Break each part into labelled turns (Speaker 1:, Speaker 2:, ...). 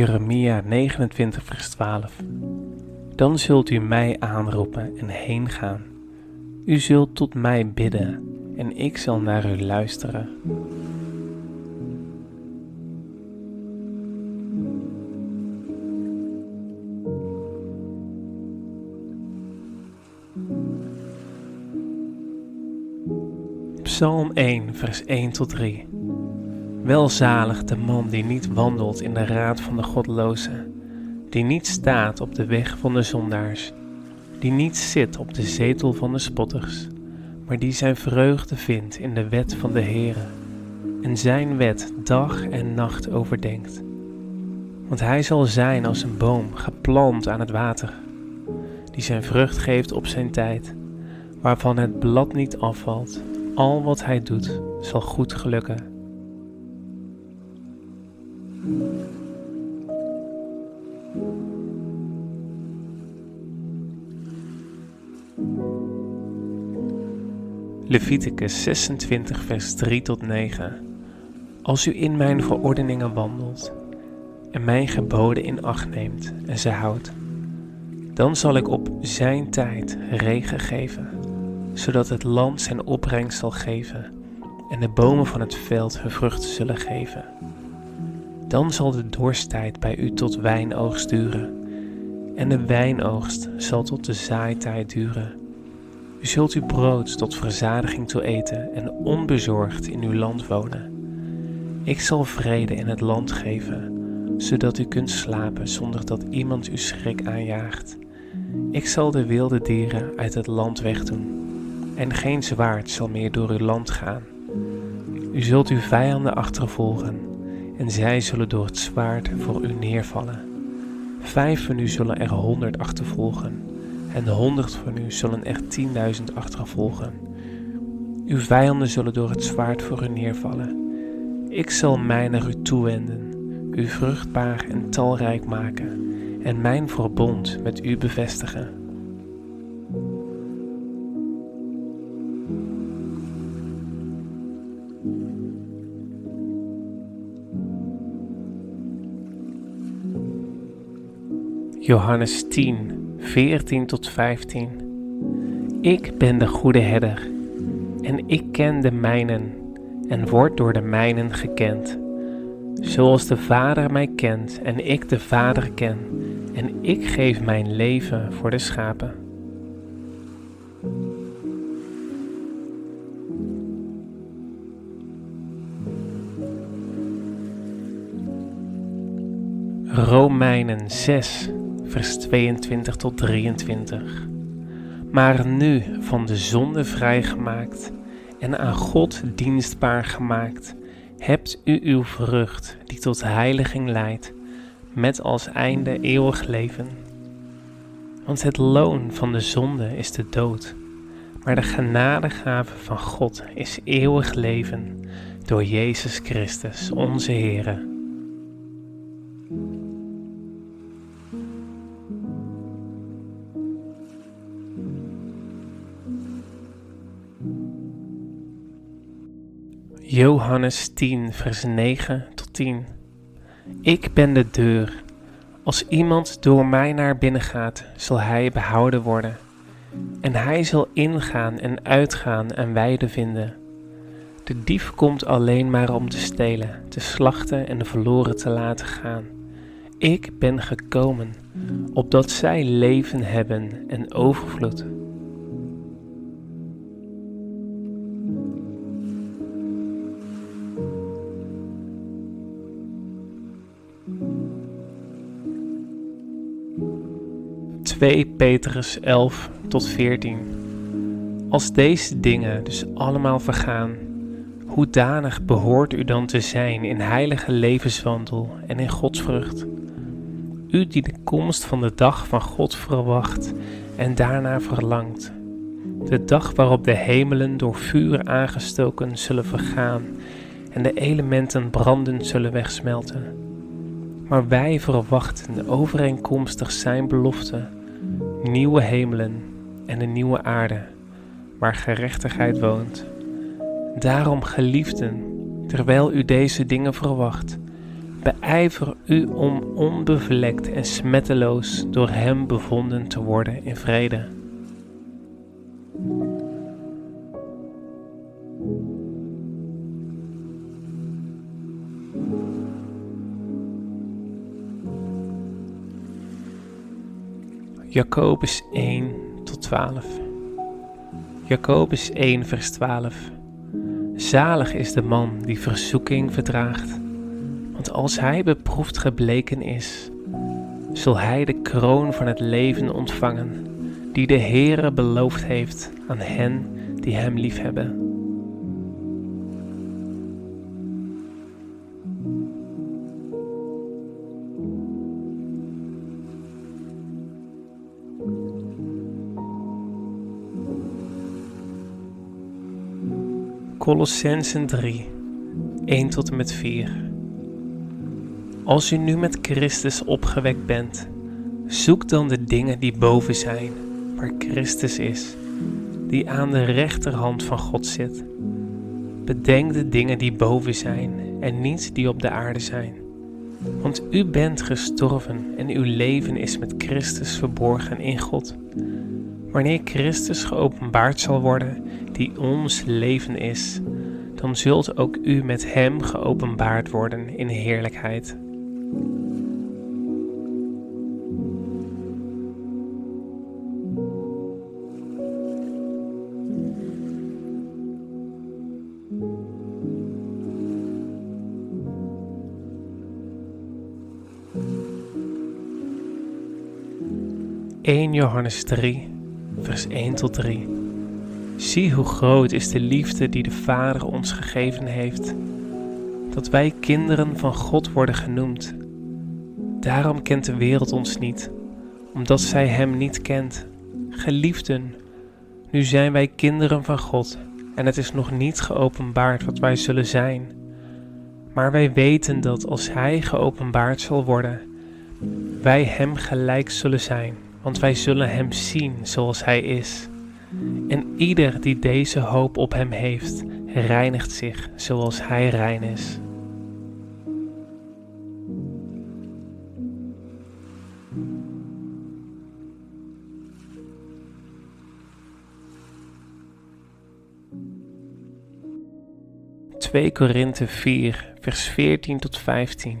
Speaker 1: Jeremia 29, vers 12. Dan zult u mij aanroepen en heen gaan. U zult tot mij bidden en ik zal naar u luisteren. Psalm 1, vers 1 tot 3. Welzalig de man die niet wandelt in de raad van de godlozen, die niet staat op de weg van de zondaars, die niet zit op de zetel van de spotters, maar die zijn vreugde vindt in de wet van de Heere en zijn wet dag en nacht overdenkt. Want hij zal zijn als een boom geplant aan het water, die zijn vrucht geeft op zijn tijd, waarvan het blad niet afvalt. Al wat hij doet zal goed gelukken. Leviticus 26, vers 3 tot 9. Als u in mijn verordeningen wandelt en mijn geboden in acht neemt en ze houdt, dan zal ik op zijn tijd regen geven, zodat het land zijn opbrengst zal geven en de bomen van het veld hun vruchten zullen geven. Dan zal de dorsttijd bij u tot wijnoogst duren en de wijnoogst zal tot de zaaitijd duren. U zult uw brood tot verzadiging toe eten en onbezorgd in uw land wonen. Ik zal vrede in het land geven, zodat u kunt slapen zonder dat iemand u schrik aanjaagt. Ik zal de wilde dieren uit het land wegdoen, en geen zwaard zal meer door uw land gaan. U zult uw vijanden achtervolgen, en zij zullen door het zwaard voor u neervallen. Vijf van u zullen er honderd achtervolgen en de honderd van u zullen er tienduizend achtervolgen. Uw vijanden zullen door het zwaard voor u neervallen. Ik zal mij naar u toewenden, u vruchtbaar en talrijk maken en mijn verbond met u bevestigen. Johannes 10 14 tot 15. Ik ben de goede herder en ik ken de mijnen en word door de mijnen gekend. Zoals de Vader mij kent en ik de Vader ken en ik geef mijn leven voor de schapen. Romeinen 6 vers 22 tot 23. Maar nu van de zonde vrijgemaakt en aan God dienstbaar gemaakt, hebt u uw vrucht die tot heiliging leidt, met als einde eeuwig leven. Want het loon van de zonde is de dood, maar de genadegave van God is eeuwig leven door Jezus Christus, onze Heer. Johannes 10, vers 9 tot 10. Ik ben de deur. Als iemand door mij naar binnen gaat, zal hij behouden worden. En hij zal ingaan en uitgaan en weide vinden. De dief komt alleen maar om te stelen, te slachten en de verloren te laten gaan. Ik ben gekomen, opdat zij leven hebben en overvloed. ...2 Petrus 11 tot 14. Als deze dingen dus allemaal vergaan... ...hoedanig behoort u dan te zijn in heilige levenswandel en in godsvrucht? U die de komst van de dag van God verwacht en daarna verlangt. De dag waarop de hemelen door vuur aangestoken zullen vergaan en de elementen brandend zullen wegsmelten. Maar wij verwachten overeenkomstig zijn belofte nieuwe hemelen en een nieuwe aarde waar gerechtigheid woont. Daarom, geliefden, terwijl u deze dingen verwacht, beijver u om onbevlekt en smetteloos door Hem bevonden te worden in vrede. Jacobus 1 tot 12. Jacobus 1 vers 12. Zalig is de man die verzoeking verdraagt, want als hij beproefd gebleken is, zal hij de kroon van het leven ontvangen, die de Heere beloofd heeft aan hen die hem liefhebben. Colossensen 3, 1 tot en met 4. Als u nu met Christus opgewekt bent, zoek dan de dingen die boven zijn, waar Christus is, die aan de rechterhand van God zit. Bedenk de dingen die boven zijn en niet die op de aarde zijn. Want u bent gestorven en uw leven is met Christus verborgen in God. Wanneer Christus geopenbaard zal worden, die ons leven is, dan zult ook u met Hem geopenbaard worden in heerlijkheid. (1 Johannes 3, vers 1 tot 3). Zie hoe groot is de liefde die de Vader ons gegeven heeft, dat wij kinderen van God worden genoemd. Daarom kent de wereld ons niet, omdat zij Hem niet kent. Geliefden, nu zijn wij kinderen van God en het is nog niet geopenbaard wat wij zullen zijn. Maar wij weten dat als Hij geopenbaard zal worden, wij Hem gelijk zullen zijn, want wij zullen Hem zien zoals Hij is. En ieder die deze hoop op Hem heeft, reinigt zich zoals Hij rein is. (2 Korinthe 4, vers 14 tot 15).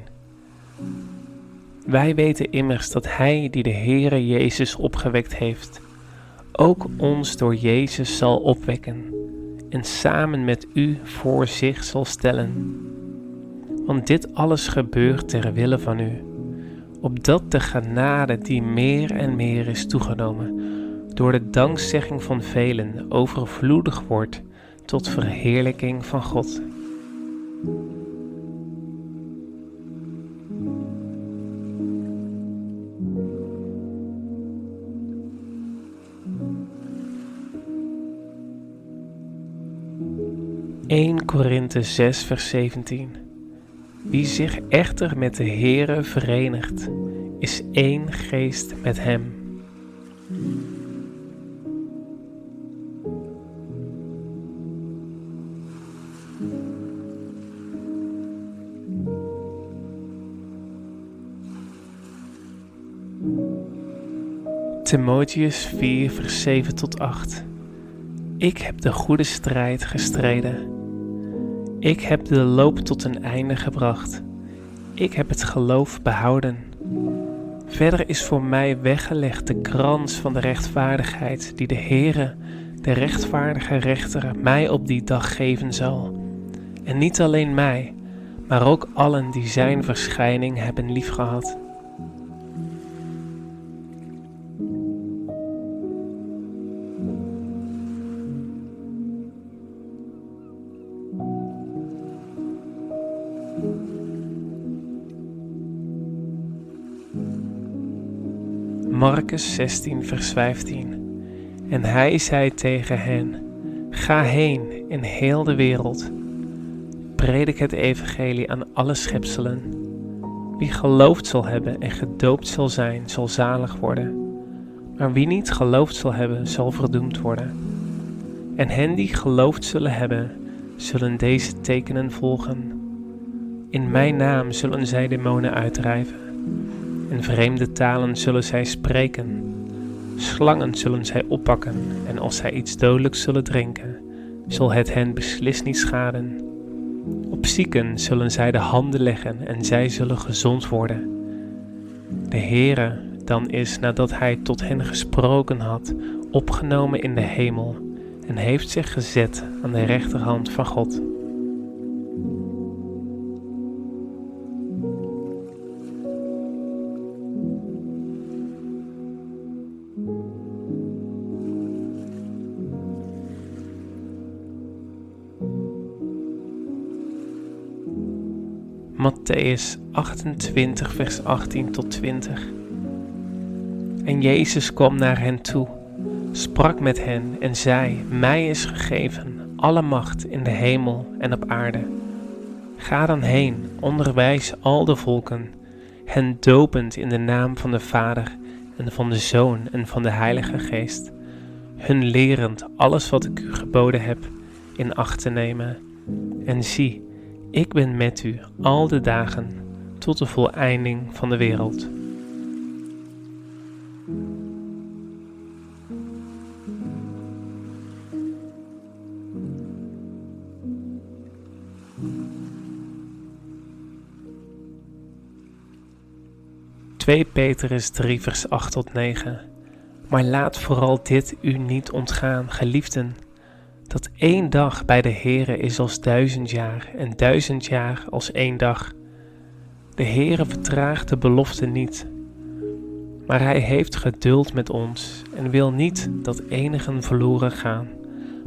Speaker 1: Wij weten immers dat Hij die de Heere Jezus opgewekt heeft, ook ons door Jezus zal opwekken en samen met u voor zich zal stellen. Want dit alles gebeurt ter wille van u, opdat de genade die meer en meer is toegenomen, door de dankzegging van velen overvloedig wordt tot verheerlijking van God. 1 Korinthe 6 vers 17 Wie zich echter met de Heere verenigt, is één geest met hem. Timotheus 4 vers 7 tot 8 Ik heb de goede strijd gestreden ik heb de loop tot een einde gebracht. Ik heb het geloof behouden. Verder is voor mij weggelegd de krans van de rechtvaardigheid die de Heere, de rechtvaardige rechter, mij op die dag geven zal. En niet alleen mij, maar ook allen die zijn verschijning hebben liefgehad. Marcus 16, vers 15. En hij zei tegen hen: Ga heen in heel de wereld. Predik het evangelie aan alle schepselen. Wie geloofd zal hebben en gedoopt zal zijn, zal zalig worden. Maar wie niet geloofd zal hebben, zal verdoemd worden. En hen die geloofd zullen hebben, zullen deze tekenen volgen. In mijn naam zullen zij demonen uitdrijven. In vreemde talen zullen zij spreken. Slangen zullen zij oppakken en als zij iets dodelijks zullen drinken, zal het hen beslist niet schaden. Op zieken zullen zij de handen leggen en zij zullen gezond worden. De Heere dan is, nadat hij tot hen gesproken had, opgenomen in de hemel en heeft zich gezet aan de rechterhand van God. Matthäus 28, vers 18 tot 20. En Jezus kwam naar hen toe, sprak met hen en zei: Mij is gegeven alle macht in de hemel en op aarde. Ga dan heen, onderwijs al de volken, hen dopend in de naam van de Vader en van de Zoon en van de Heilige Geest, hun lerend alles wat ik u geboden heb in acht te nemen. En zie, ik ben met u al de dagen tot de voleinding van de wereld. Twee Petrus 3 vers 8 tot 9. Maar laat vooral dit u niet ontgaan, geliefden dat één dag bij de Heere is als duizend jaar en duizend jaar als één dag. De Heere vertraagt de belofte niet, maar Hij heeft geduld met ons en wil niet dat enigen verloren gaan,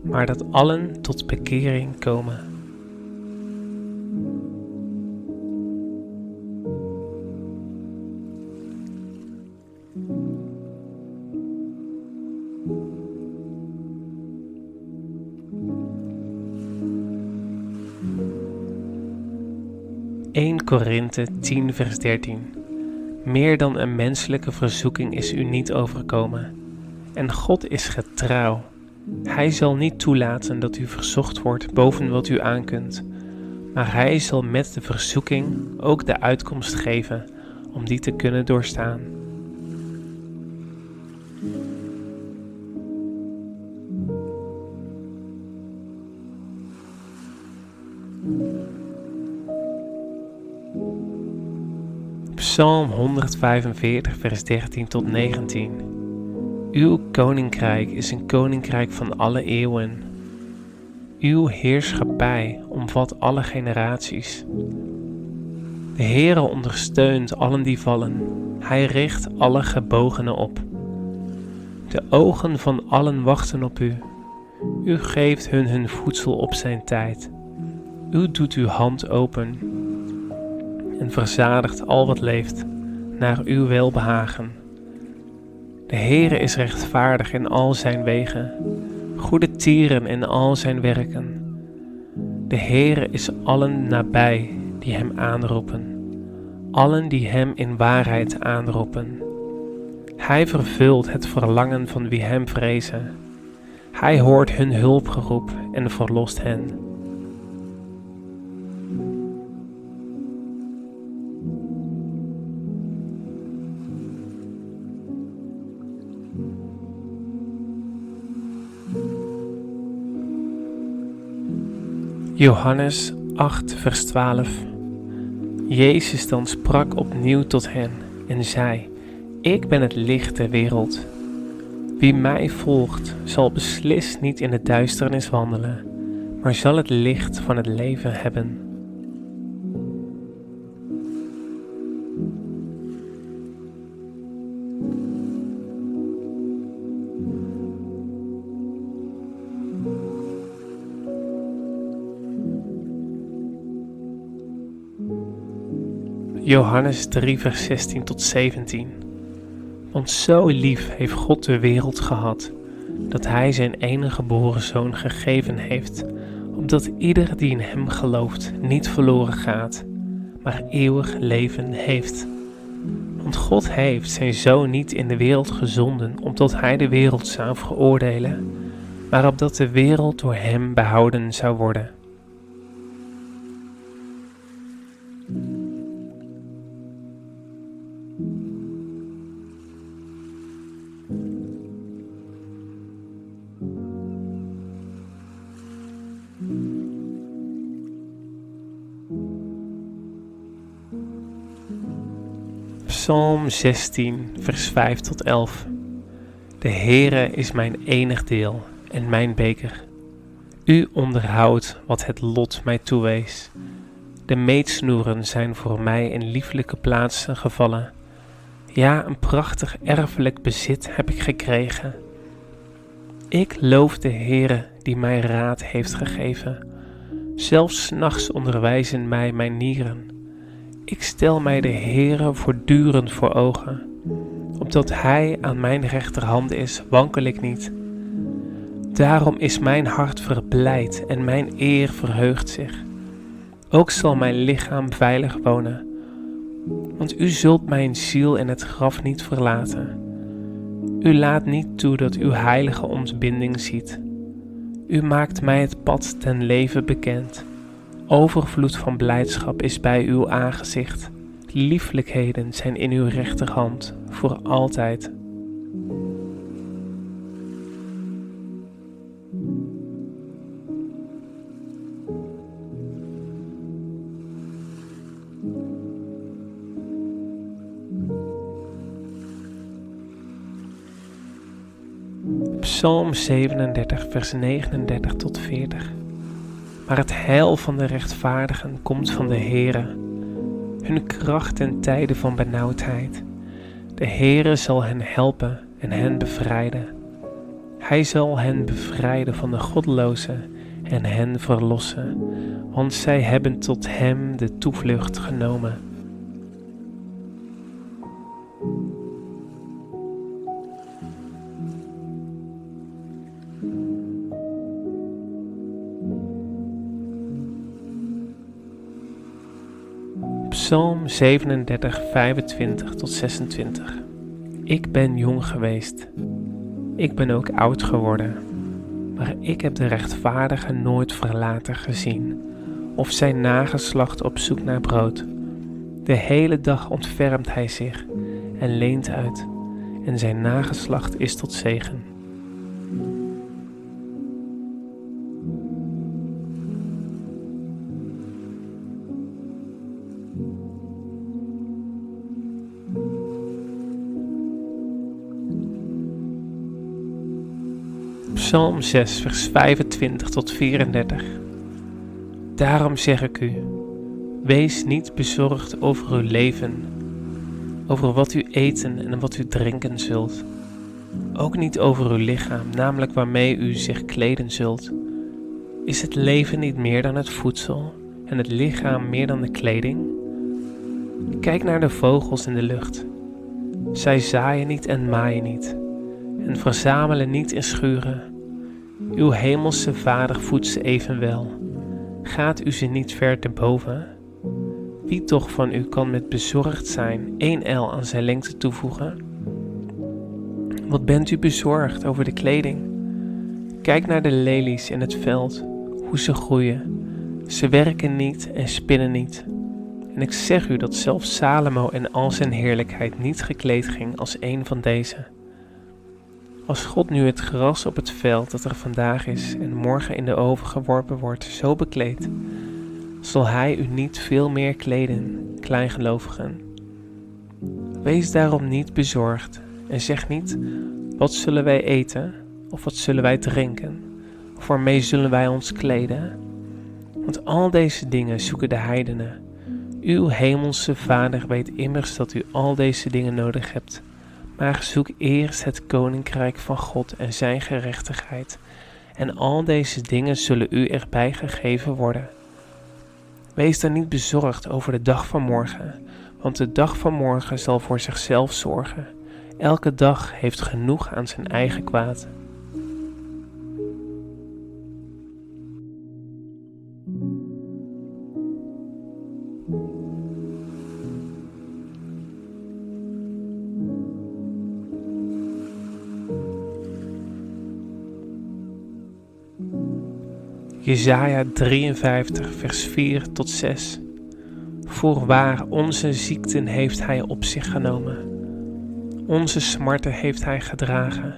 Speaker 1: maar dat allen tot bekering komen. Korinthe 10 vers 13 Meer dan een menselijke verzoeking is u niet overkomen. En God is getrouw. Hij zal niet toelaten dat u verzocht wordt boven wat u aankunt. Maar hij zal met de verzoeking ook de uitkomst geven om die te kunnen doorstaan. Psalm 145, vers 13 tot 19. Uw koninkrijk is een koninkrijk van alle eeuwen. Uw heerschappij omvat alle generaties. De Heere ondersteunt allen die vallen. Hij richt alle gebogenen op. De ogen van allen wachten op u. U geeft hun hun voedsel op zijn tijd. U doet uw hand open en verzadigt al wat leeft naar uw welbehagen. De Heere is rechtvaardig in al zijn wegen, goede tieren in al zijn werken. De Heere is allen nabij die hem aanroepen, allen die hem in waarheid aanroepen. Hij vervult het verlangen van wie hem vrezen. Hij hoort hun hulpgeroep en verlost hen. Johannes 8, vers 12. Jezus dan sprak opnieuw tot hen en zei: Ik ben het licht der wereld. Wie mij volgt, zal beslist niet in de duisternis wandelen, maar zal het licht van het leven hebben. Johannes 3, vers 16 tot 17. Want zo lief heeft God de wereld gehad, dat Hij zijn enige geboren zoon gegeven heeft, opdat ieder die in Hem gelooft niet verloren gaat, maar eeuwig leven heeft. Want God heeft zijn zoon niet in de wereld gezonden, opdat Hij de wereld zou veroordelen, maar opdat de wereld door Hem behouden zou worden. Psalm 16, vers 5 tot 11. De Heere is mijn enig deel en mijn beker. U onderhoudt wat het lot mij toewees. De meetsnoeren zijn voor mij in lieflijke plaatsen gevallen. Ja, een prachtig erfelijk bezit heb ik gekregen. Ik loof de Heere die mij raad heeft gegeven. Zelfs nachts onderwijzen mij mijn nieren. Ik stel mij de Heere voortdurend voor ogen. Opdat Hij aan mijn rechterhand is, wankel ik niet. Daarom is mijn hart verblijd en mijn eer verheugt zich. Ook zal mijn lichaam veilig wonen. Want u zult mijn ziel in het graf niet verlaten. U laat niet toe dat uw heilige ontbinding ziet. U maakt mij het pad ten leven bekend. Overvloed van blijdschap is bij uw aangezicht. Lieflijkheden zijn in uw rechterhand voor altijd. Psalm 37, vers 39 tot 40. Maar het heil van de rechtvaardigen komt van de Heere, hun kracht in tijden van benauwdheid. De Heere zal hen helpen en hen bevrijden. Hij zal hen bevrijden van de goddelozen en hen verlossen, want zij hebben tot hem de toevlucht genomen. 37, 25 tot 26. Ik ben jong geweest. Ik ben ook oud geworden. Maar ik heb de rechtvaardige nooit verlaten gezien, of zijn nageslacht op zoek naar brood. De hele dag ontfermt hij zich en leent uit, en zijn nageslacht is tot zegen. Psalm 6, vers 25 tot 34. Daarom zeg ik u: wees niet bezorgd over uw leven, over wat u eten en wat u drinken zult. Ook niet over uw lichaam, namelijk waarmee u zich kleden zult. Is het leven niet meer dan het voedsel en het lichaam meer dan de kleding? Kijk naar de vogels in de lucht. Zij zaaien niet en maaien niet, en verzamelen niet in schuren uw hemelse Vader voedt ze evenwel. Gaat u ze niet ver te boven? Wie toch van u kan met bezorgd zijn één el aan zijn lengte toevoegen? Wat bent u bezorgd over de kleding? Kijk naar de lelies in het veld, hoe ze groeien. Ze werken niet en spinnen niet. En ik zeg u dat zelfs Salomo in al zijn heerlijkheid niet gekleed ging als een van deze. Als God nu het gras op het veld dat er vandaag is en morgen in de oven geworpen wordt, zo bekleedt, zal Hij u niet veel meer kleden, kleingelovigen. Wees daarom niet bezorgd en zeg niet: wat zullen wij eten of wat zullen wij drinken of waarmee zullen wij ons kleden? Want al deze dingen zoeken de heidenen. Uw hemelse Vader weet immers dat u al deze dingen nodig hebt. Maar zoek eerst het koninkrijk van God en zijn gerechtigheid, en al deze dingen zullen u erbij gegeven worden. Wees dan niet bezorgd over de dag van morgen, want de dag van morgen zal voor zichzelf zorgen. Elke dag heeft genoeg aan zijn eigen kwaad. Jesaja 53, vers 4 tot 6. Voorwaar, onze ziekten heeft Hij op zich genomen. Onze smarten heeft Hij gedragen.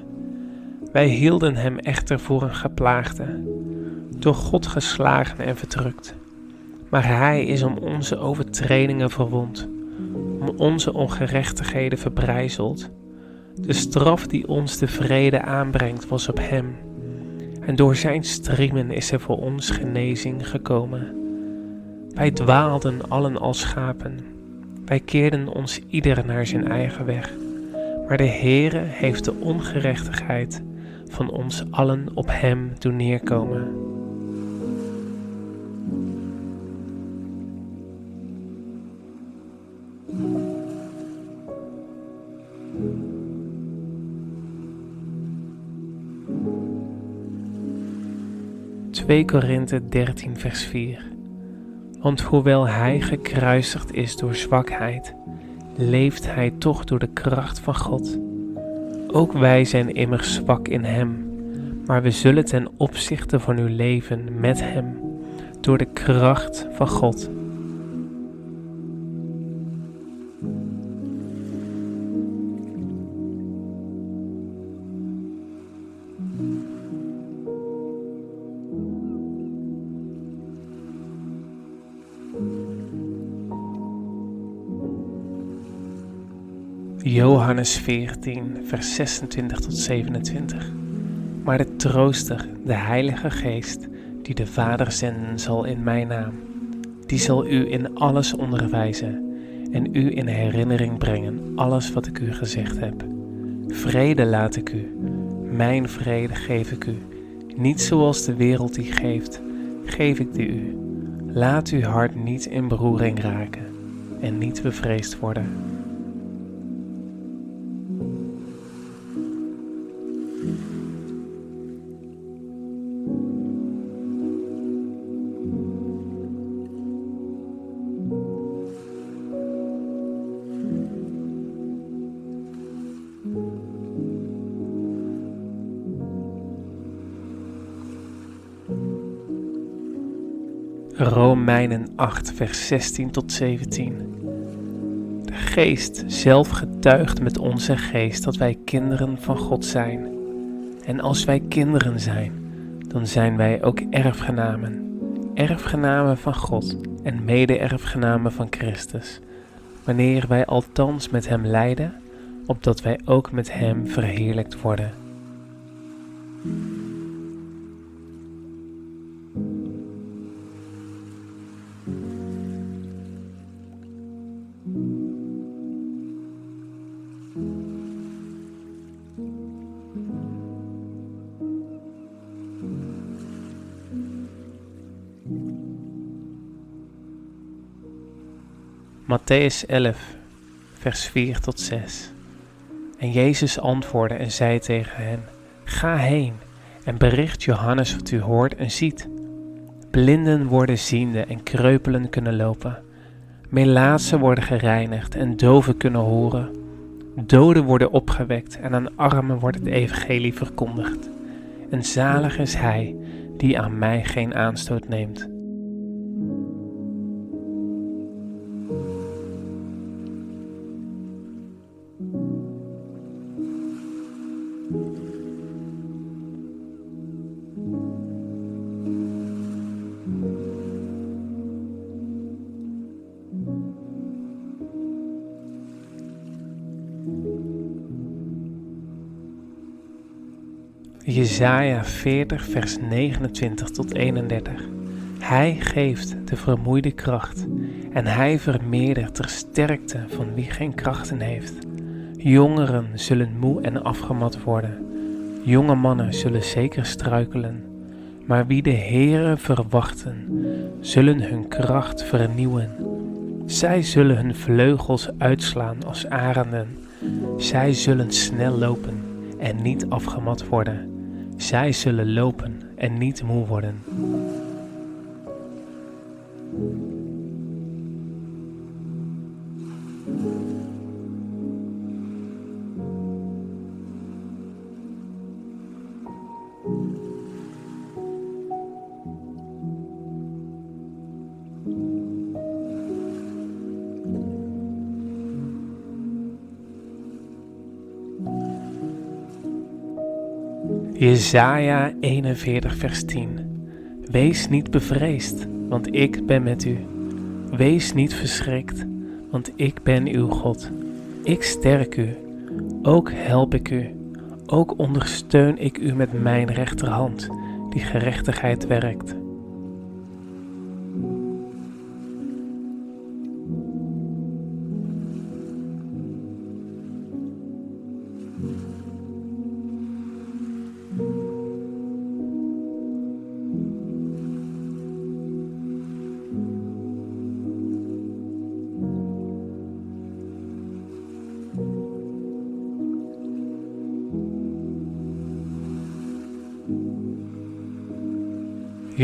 Speaker 1: Wij hielden Hem echter voor een geplaagde, door God geslagen en verdrukt. Maar Hij is om onze overtredingen verwond, om onze ongerechtigheden verbrijzeld. De straf die ons de vrede aanbrengt was op hem. En door zijn striemen is er voor ons genezing gekomen. Wij dwaalden allen als schapen. Wij keerden ons ieder naar zijn eigen weg. Maar de Heere heeft de ongerechtigheid van ons allen op hem doen neerkomen. ...2 Korinthe 13 vers 4 Want hoewel hij gekruisigd is door zwakheid... ...leeft hij toch door de kracht van God... Ook wij zijn immers zwak in Hem, maar we zullen ten opzichte van uw leven met Hem, door de kracht van God. Johannes 14, vers 26 tot 27. Maar de trooster, de Heilige Geest, die de Vader zenden zal in mijn naam, die zal u in alles onderwijzen en u in herinnering brengen alles wat ik u gezegd heb. Vrede laat ik u, mijn vrede geef ik u. Niet zoals de wereld die geeft, geef ik die u. Laat uw hart niet in beroering raken en niet bevreesd worden. Romeinen 8, vers 16 tot 17. De Geest zelf getuigt met onze geest dat wij kinderen van God zijn. En als wij kinderen zijn, dan zijn wij ook erfgenamen. Erfgenamen van God en mede-erfgenamen van Christus. Wanneer wij althans met Hem lijden, opdat wij ook met Hem verheerlijkt worden. Matthäus 11, vers 4 tot 6. En Jezus antwoordde en zei tegen hen: Ga heen en bericht Johannes wat u hoort en ziet. Blinden worden ziende en kreupelen kunnen lopen. Melaatsen worden gereinigd en doven kunnen horen. Doden worden opgewekt en aan armen wordt het evangelie verkondigd. En zalig is hij die aan mij geen aanstoot neemt. Jesaja 40, vers 29 tot 31. Hij geeft de vermoeide kracht en hij vermeerdert de sterkte van wie geen krachten heeft. Jongeren zullen moe en afgemat worden. Jonge mannen zullen zeker struikelen. Maar wie de Heere verwachten, zullen hun kracht vernieuwen. Zij zullen hun vleugels uitslaan als arenden. Zij zullen snel lopen en niet afgemat worden. Zij zullen lopen en niet moe worden. Jesaja 41 vers 10 Wees niet bevreesd, want ik ben met u. Wees niet verschrikt, want ik ben uw God. Ik sterk u, ook help ik u, ook ondersteun ik u met mijn rechterhand, die gerechtigheid werkt.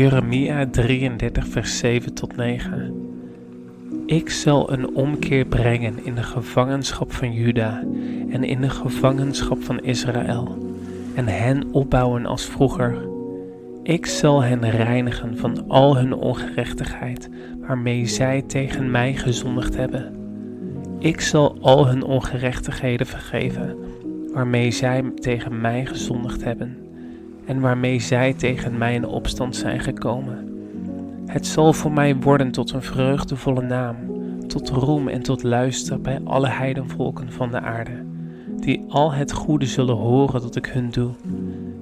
Speaker 1: Jeremia 33, vers 7 tot 9. Ik zal een omkeer brengen in de gevangenschap van Juda en in de gevangenschap van Israël, en hen opbouwen als vroeger. Ik zal hen reinigen van al hun ongerechtigheid, waarmee zij tegen mij gezondigd hebben. Ik zal al hun ongerechtigheden vergeven, waarmee zij tegen mij gezondigd hebben en waarmee zij tegen mij in opstand zijn gekomen. Het zal voor mij worden tot een vreugdevolle naam, tot roem en tot luister bij alle heidenvolken van de aarde, die al het goede zullen horen dat ik hun doe.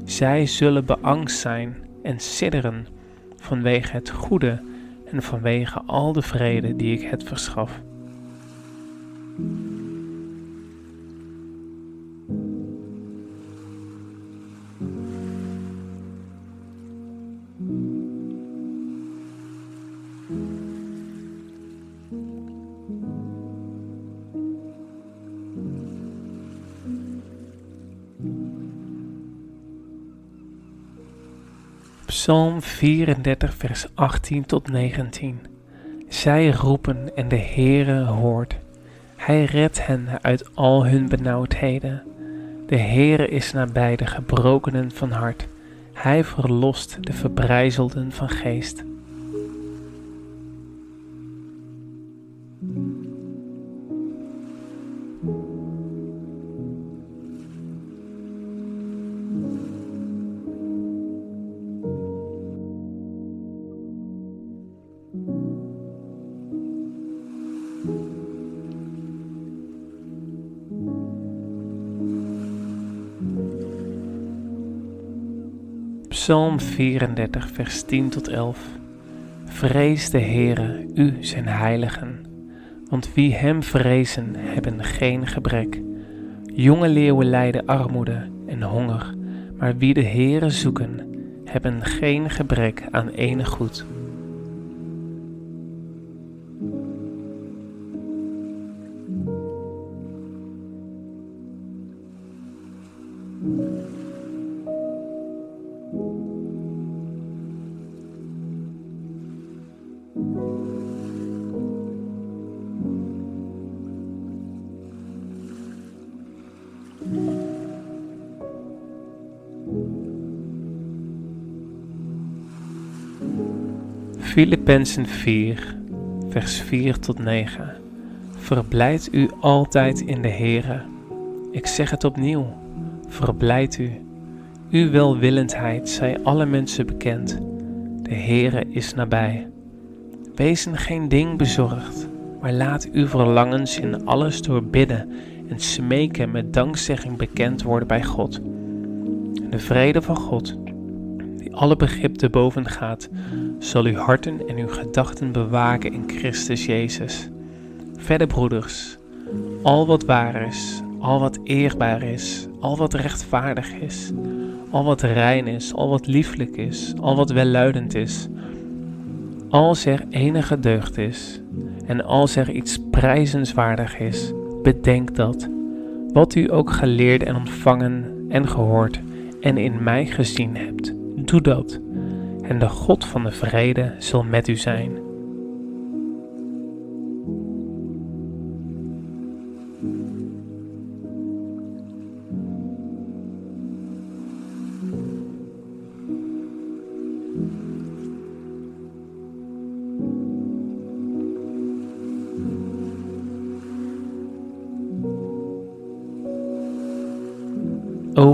Speaker 1: Zij zullen beangst zijn en sidderen vanwege het goede en vanwege al de vrede die ik het verschaf. Psalm 34, vers 18 tot 19. Zij roepen en de Heere hoort. Hij redt hen uit al hun benauwdheden. De Heere is nabij de gebrokenen van hart. Hij verlost de verbrijzelden van geest. Psalm 34, vers 10 tot 11. Vrees de Heere, u zijn heiligen, want wie hem vrezen hebben geen gebrek. Jonge leeuwen lijden armoede en honger, maar wie de Heere zoeken, hebben geen gebrek aan enig goed. Filippenzen 4, vers 4 tot 9. Verblijd u altijd in de Heere. Ik zeg het opnieuw, verblijd u. Uw welwillendheid zij alle mensen bekend. De Heere is nabij. Wees geen ding bezorgd, maar laat uw verlangens in alles door bidden en smeken met dankzegging bekend worden bij God. de vrede van God, alle begrip te boven gaat, zal uw harten en uw gedachten bewaken in Christus Jezus. Verder, broeders, al wat waar is, al wat eerbaar is, al wat rechtvaardig is, al wat rein is, al wat lieflijk is, al wat welluidend is, als er enige deugd is en als er iets prijzenswaardig is, bedenk dat, wat u ook geleerd en ontvangen en gehoord en in mij gezien hebt, doe dat en de God van de vrede zal met u zijn.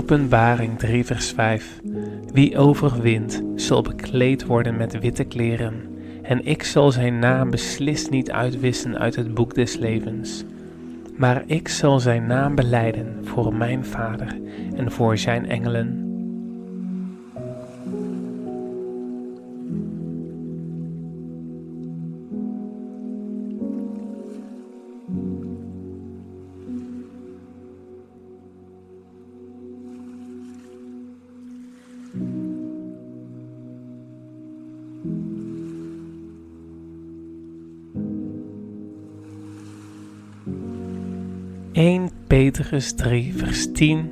Speaker 1: Openbaring 3 vers 5 wie overwint, zal bekleed worden met witte kleren, en ik zal zijn naam beslist niet uitwissen uit het boek des levens. Maar ik zal zijn naam beleiden voor mijn Vader en voor zijn engelen. Eén Petrus 3, vers 10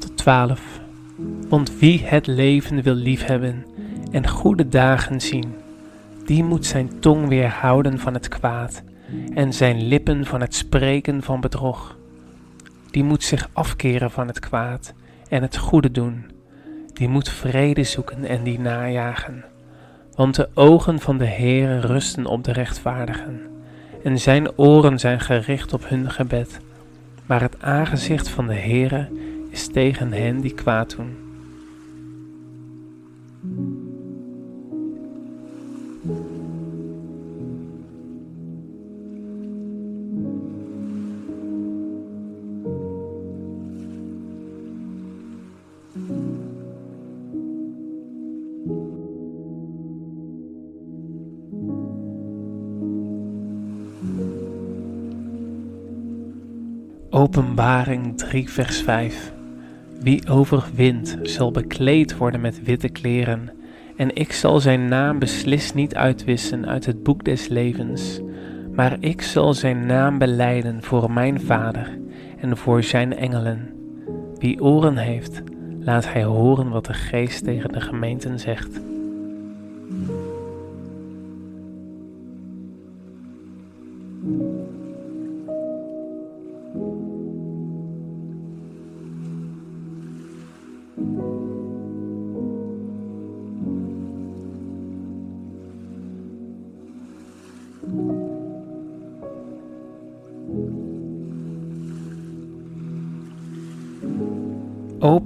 Speaker 1: tot 12. Want wie het leven wil liefhebben en goede dagen zien, die moet zijn tong weerhouden van het kwaad en zijn lippen van het spreken van bedrog. Die moet zich afkeren van het kwaad en het goede doen. Die moet vrede zoeken en die najagen. Want de ogen van de Heere rusten op de rechtvaardigen, en zijn oren zijn gericht op hun gebed. Maar het aangezicht van de Heere is tegen hen die kwaad doen. Openbaring 3, vers 5. Wie overwint, zal bekleed worden met witte kleren, en ik zal zijn naam beslist niet uitwissen uit het boek des levens, maar ik zal zijn naam beleiden voor mijn Vader en voor zijn engelen. Wie oren heeft, laat hij horen wat de Geest tegen de gemeenten zegt.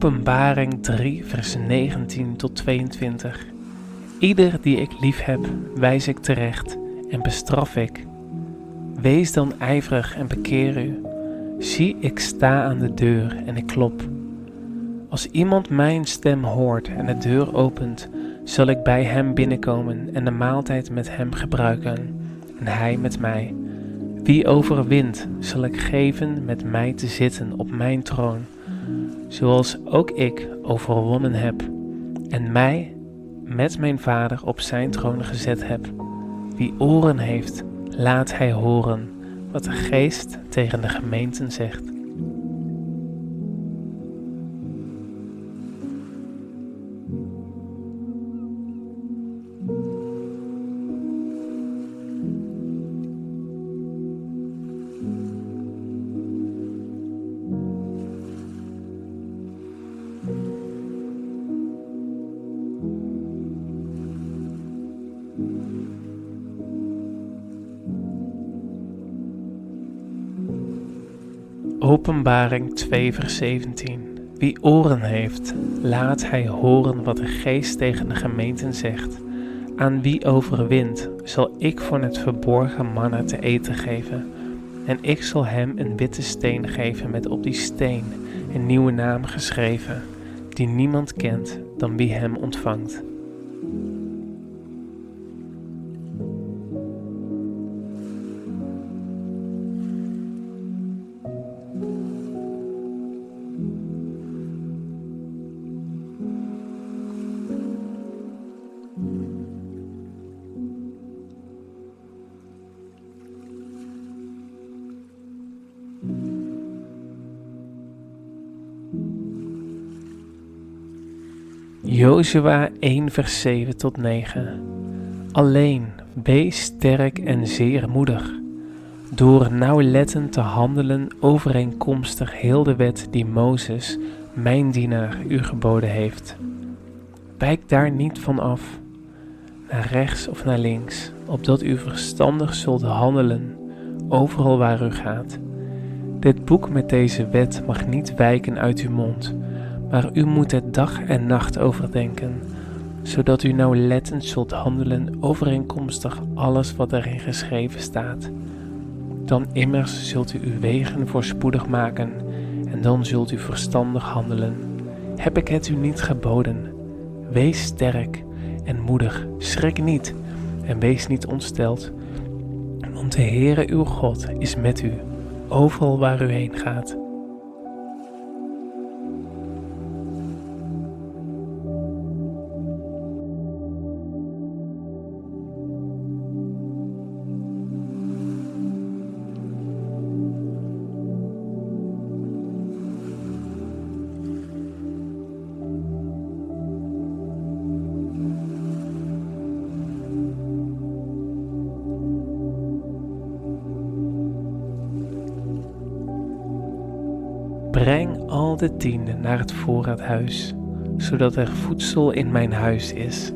Speaker 1: Openbaring 3, vers 19 tot 22. Ieder die ik lief heb, wijs ik terecht en bestraf ik. Wees dan ijverig en bekeer u. Zie, ik sta aan de deur en ik klop. Als iemand mijn stem hoort en de deur opent, zal ik bij hem binnenkomen en de maaltijd met hem gebruiken, en hij met mij. Wie overwint, zal ik geven met mij te zitten op mijn troon zoals ook ik overwonnen heb en mij met mijn Vader op zijn troon gezet heb. Wie oren heeft, laat hij horen wat de Geest tegen de gemeenten zegt. Openbaring 2, vers 17. Wie oren heeft, laat hij horen wat de Geest tegen de gemeenten zegt. Aan wie overwint, zal ik voor het verborgen manna te eten geven. En ik zal hem een witte steen geven met op die steen een nieuwe naam geschreven, die niemand kent dan wie hem ontvangt. Jozua 1 vers 7 tot 9 Alleen wees sterk en zeer moedig, door nauwlettend te handelen overeenkomstig heel de wet die Mozes, mijn dienaar, u geboden heeft. Wijk daar niet van af, naar rechts of naar links, opdat u verstandig zult handelen, overal waar u gaat. Dit boek met deze wet mag niet wijken uit uw mond, maar u moet het dag en nacht overdenken, zodat u nauwlettend zult handelen overeenkomstig alles wat erin geschreven staat. Dan immers zult u uw wegen voorspoedig maken en dan zult u verstandig handelen. Heb ik het u niet geboden? Wees sterk en moedig, schrik niet en wees niet ontsteld, want de Heere uw God is met u, overal waar u heen gaat. De tienden naar het voorraadhuis, zodat er voedsel in mijn huis is.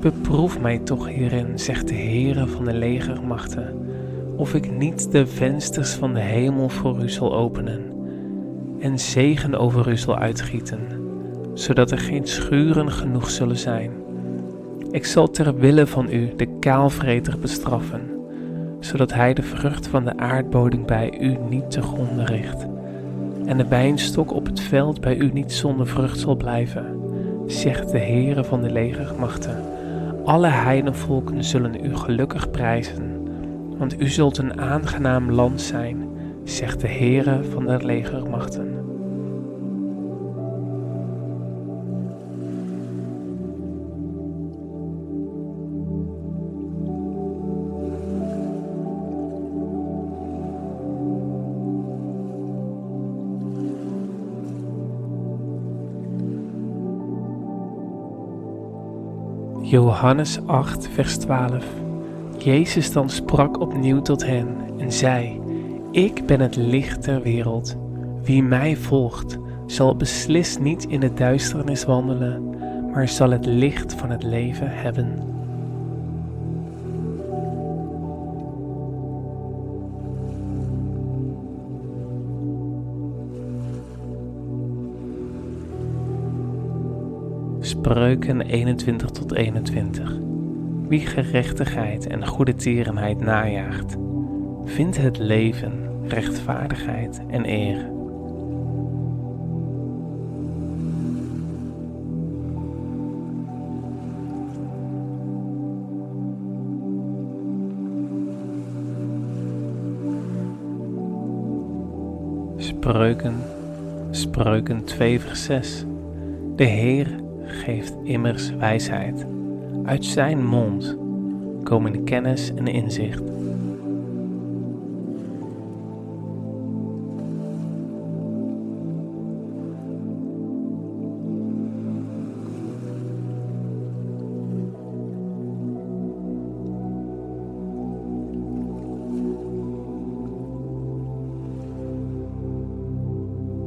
Speaker 1: Beproef mij toch hierin, zegt de Heere van de legermachten, of ik niet de vensters van de hemel voor u zal openen en zegen over u zal uitgieten, zodat er geen schuren genoeg zullen zijn. Ik zal ter wille van u de kaalvreter bestraffen, zodat hij de vrucht van de aardbodem bij u niet te gronden richt en de wijnstok op het veld bij u niet zonder vrucht zal blijven, zegt de Heere van de legermachten. Alle heidenvolken zullen u gelukkig prijzen, want u zult een aangenaam land zijn, zegt de Heere van de legermachten. Johannes 8, vers 12. Jezus dan sprak opnieuw tot hen en zei: Ik ben het licht der wereld. Wie mij volgt, zal beslist niet in de duisternis wandelen, maar zal het licht van het leven hebben. Spreuken 21 tot 21. Wie gerechtigheid en goede tierenheid najaagt, vindt het leven, rechtvaardigheid en eer. Spreuken, Spreuken 2 vers 6. De Heer geeft immers wijsheid. Uit zijn mond komen kennis en inzicht.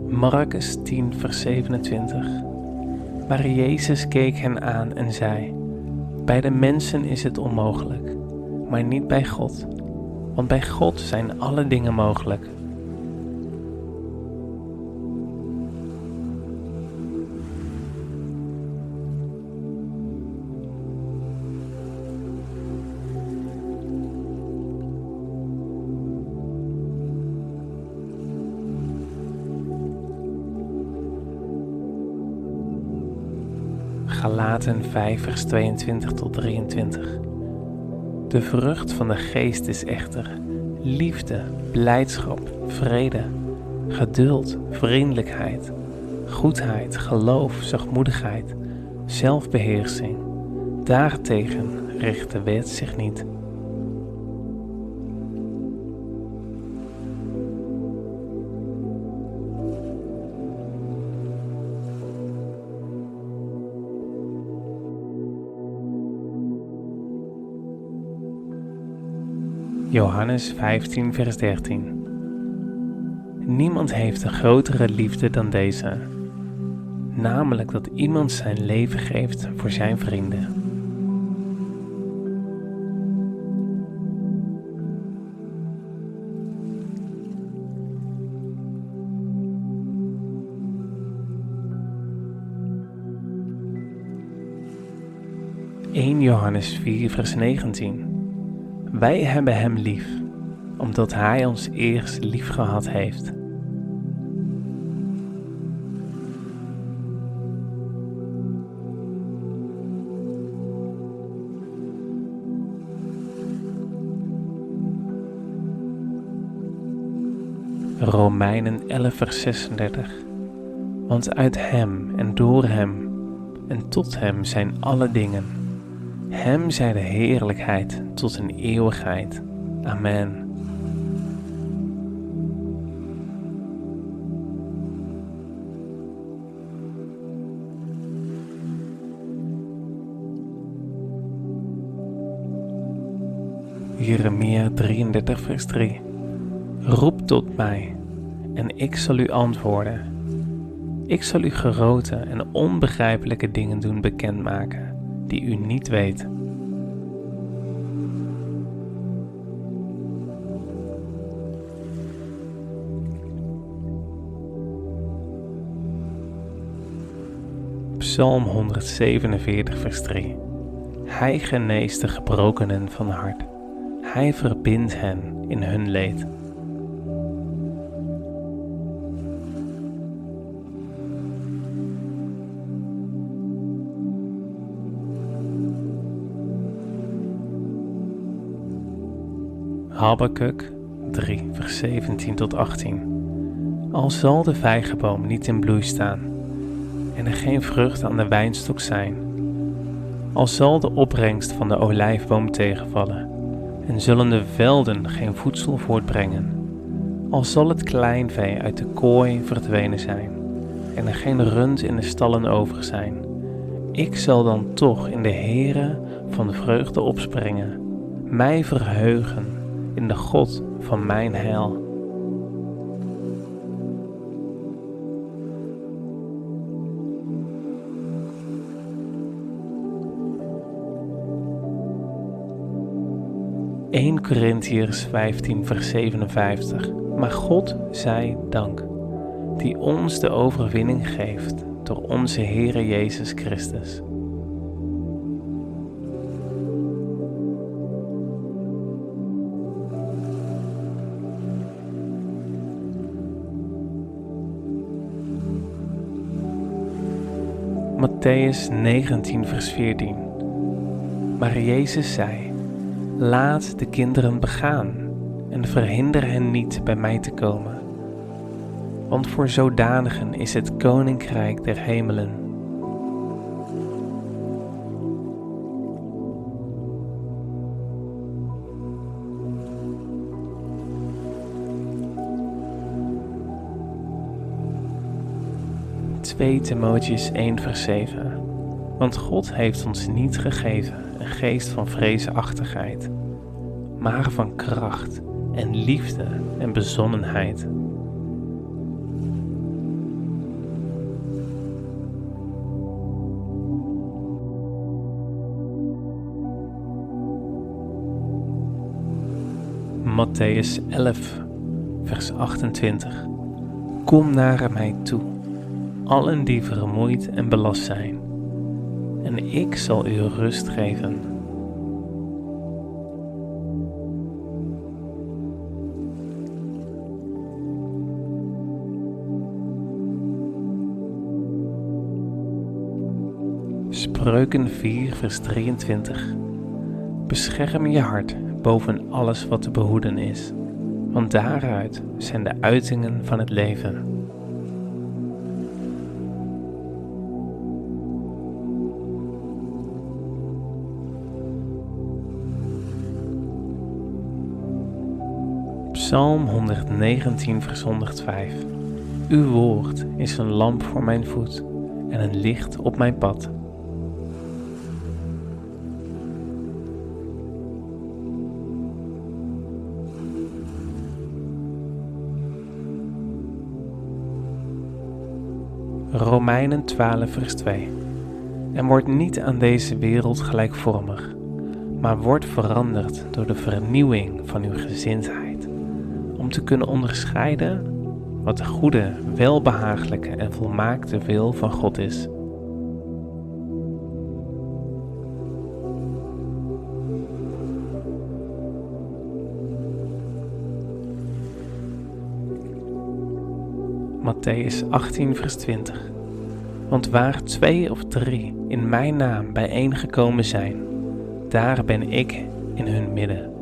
Speaker 1: Marcus 10, vers 27. Maar Jezus keek hen aan en zei: Bij de mensen is het onmogelijk, maar niet bij God, want bij God zijn alle dingen mogelijk. Galaten 5, vers 22 tot 23. De vrucht van de geest is echter liefde, blijdschap, vrede, geduld, vriendelijkheid, goedheid, geloof, zachtmoedigheid, zelfbeheersing. Daartegen richt de wet zich niet. Johannes 15, vers 13. Niemand heeft een grotere liefde dan deze, namelijk dat iemand zijn leven geeft voor zijn vrienden. Johannes 4, vers 19. Wij hebben Hem lief, omdat Hij ons eerst lief gehad heeft. Romeinen 11, vers 36. Want uit Hem en door Hem en tot Hem zijn alle dingen. Hem zij de heerlijkheid tot een eeuwigheid. Amen. Jeremia 33, vers 3. Roep tot mij, en ik zal u antwoorden. Ik zal u grote en onbegrijpelijke dingen doen bekendmaken, die u niet weet. Psalm 147, vers 3. Hij geneest de gebrokenen van hart. Hij verbindt hen in hun leed. Habakuk 3, vers 17 tot 18. Al zal de vijgenboom niet in bloei staan en er geen vrucht aan de wijnstok zijn, al zal de opbrengst van de olijfboom tegenvallen en zullen de velden geen voedsel voortbrengen, al zal het kleinvee uit de kooi verdwenen zijn en er geen rund in de stallen over zijn. Ik zal dan toch in de Heere van vreugde opspringen, mij verheugen in de God van mijn heil. (1 Corinthiërs 15 vers 57) Maar God zij dank, die ons de overwinning geeft door onze Heere Jezus Christus. Matthäus 19, vers 14. Maar Jezus zei: Laat de kinderen begaan en verhinder hen niet bij mij te komen. Want voor zodanigen is het koninkrijk der hemelen. Twee Timotheus 1 vers 7 Want God heeft ons niet gegeven een geest van vreesachtigheid, maar van kracht en liefde en bezonnenheid. Matthäus 11, vers 28. Kom naar mij toe, allen die vermoeid en belast zijn, en ik zal u rust geven. Spreuken 4, vers 23. Bescherm je hart boven alles wat te behoeden is, want daaruit zijn de uitingen van het leven. Psalm 119, vers 105. Uw woord is een lamp voor mijn voet en een licht op mijn pad. Romeinen 12, vers 2. En wordt niet aan deze wereld gelijkvormig, maar wordt veranderd door de vernieuwing van uw gezindheid, te kunnen onderscheiden wat de goede, welbehagelijke en volmaakte wil van God is. Matthäus 18, vers 20. Want waar twee of drie in mijn naam bijeengekomen zijn, daar ben ik in hun midden.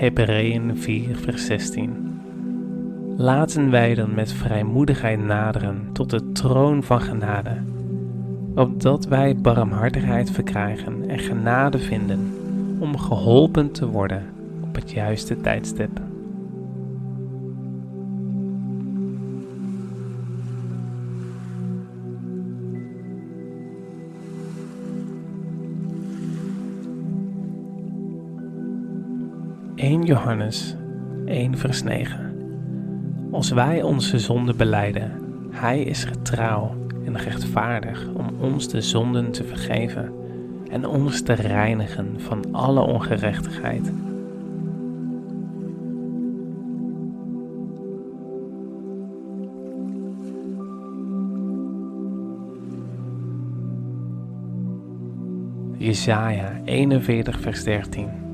Speaker 1: Hebreeën 4, vers 16. Laten wij dan met vrijmoedigheid naderen tot de troon van genade, opdat wij barmhartigheid verkrijgen en genade vinden om geholpen te worden op het juiste tijdstip. Johannes 1 vers 9 Als wij onze zonden beleiden, Hij is getrouw en rechtvaardig om ons de zonden te vergeven en ons te reinigen van alle ongerechtigheid. Jesaja 41 vers 13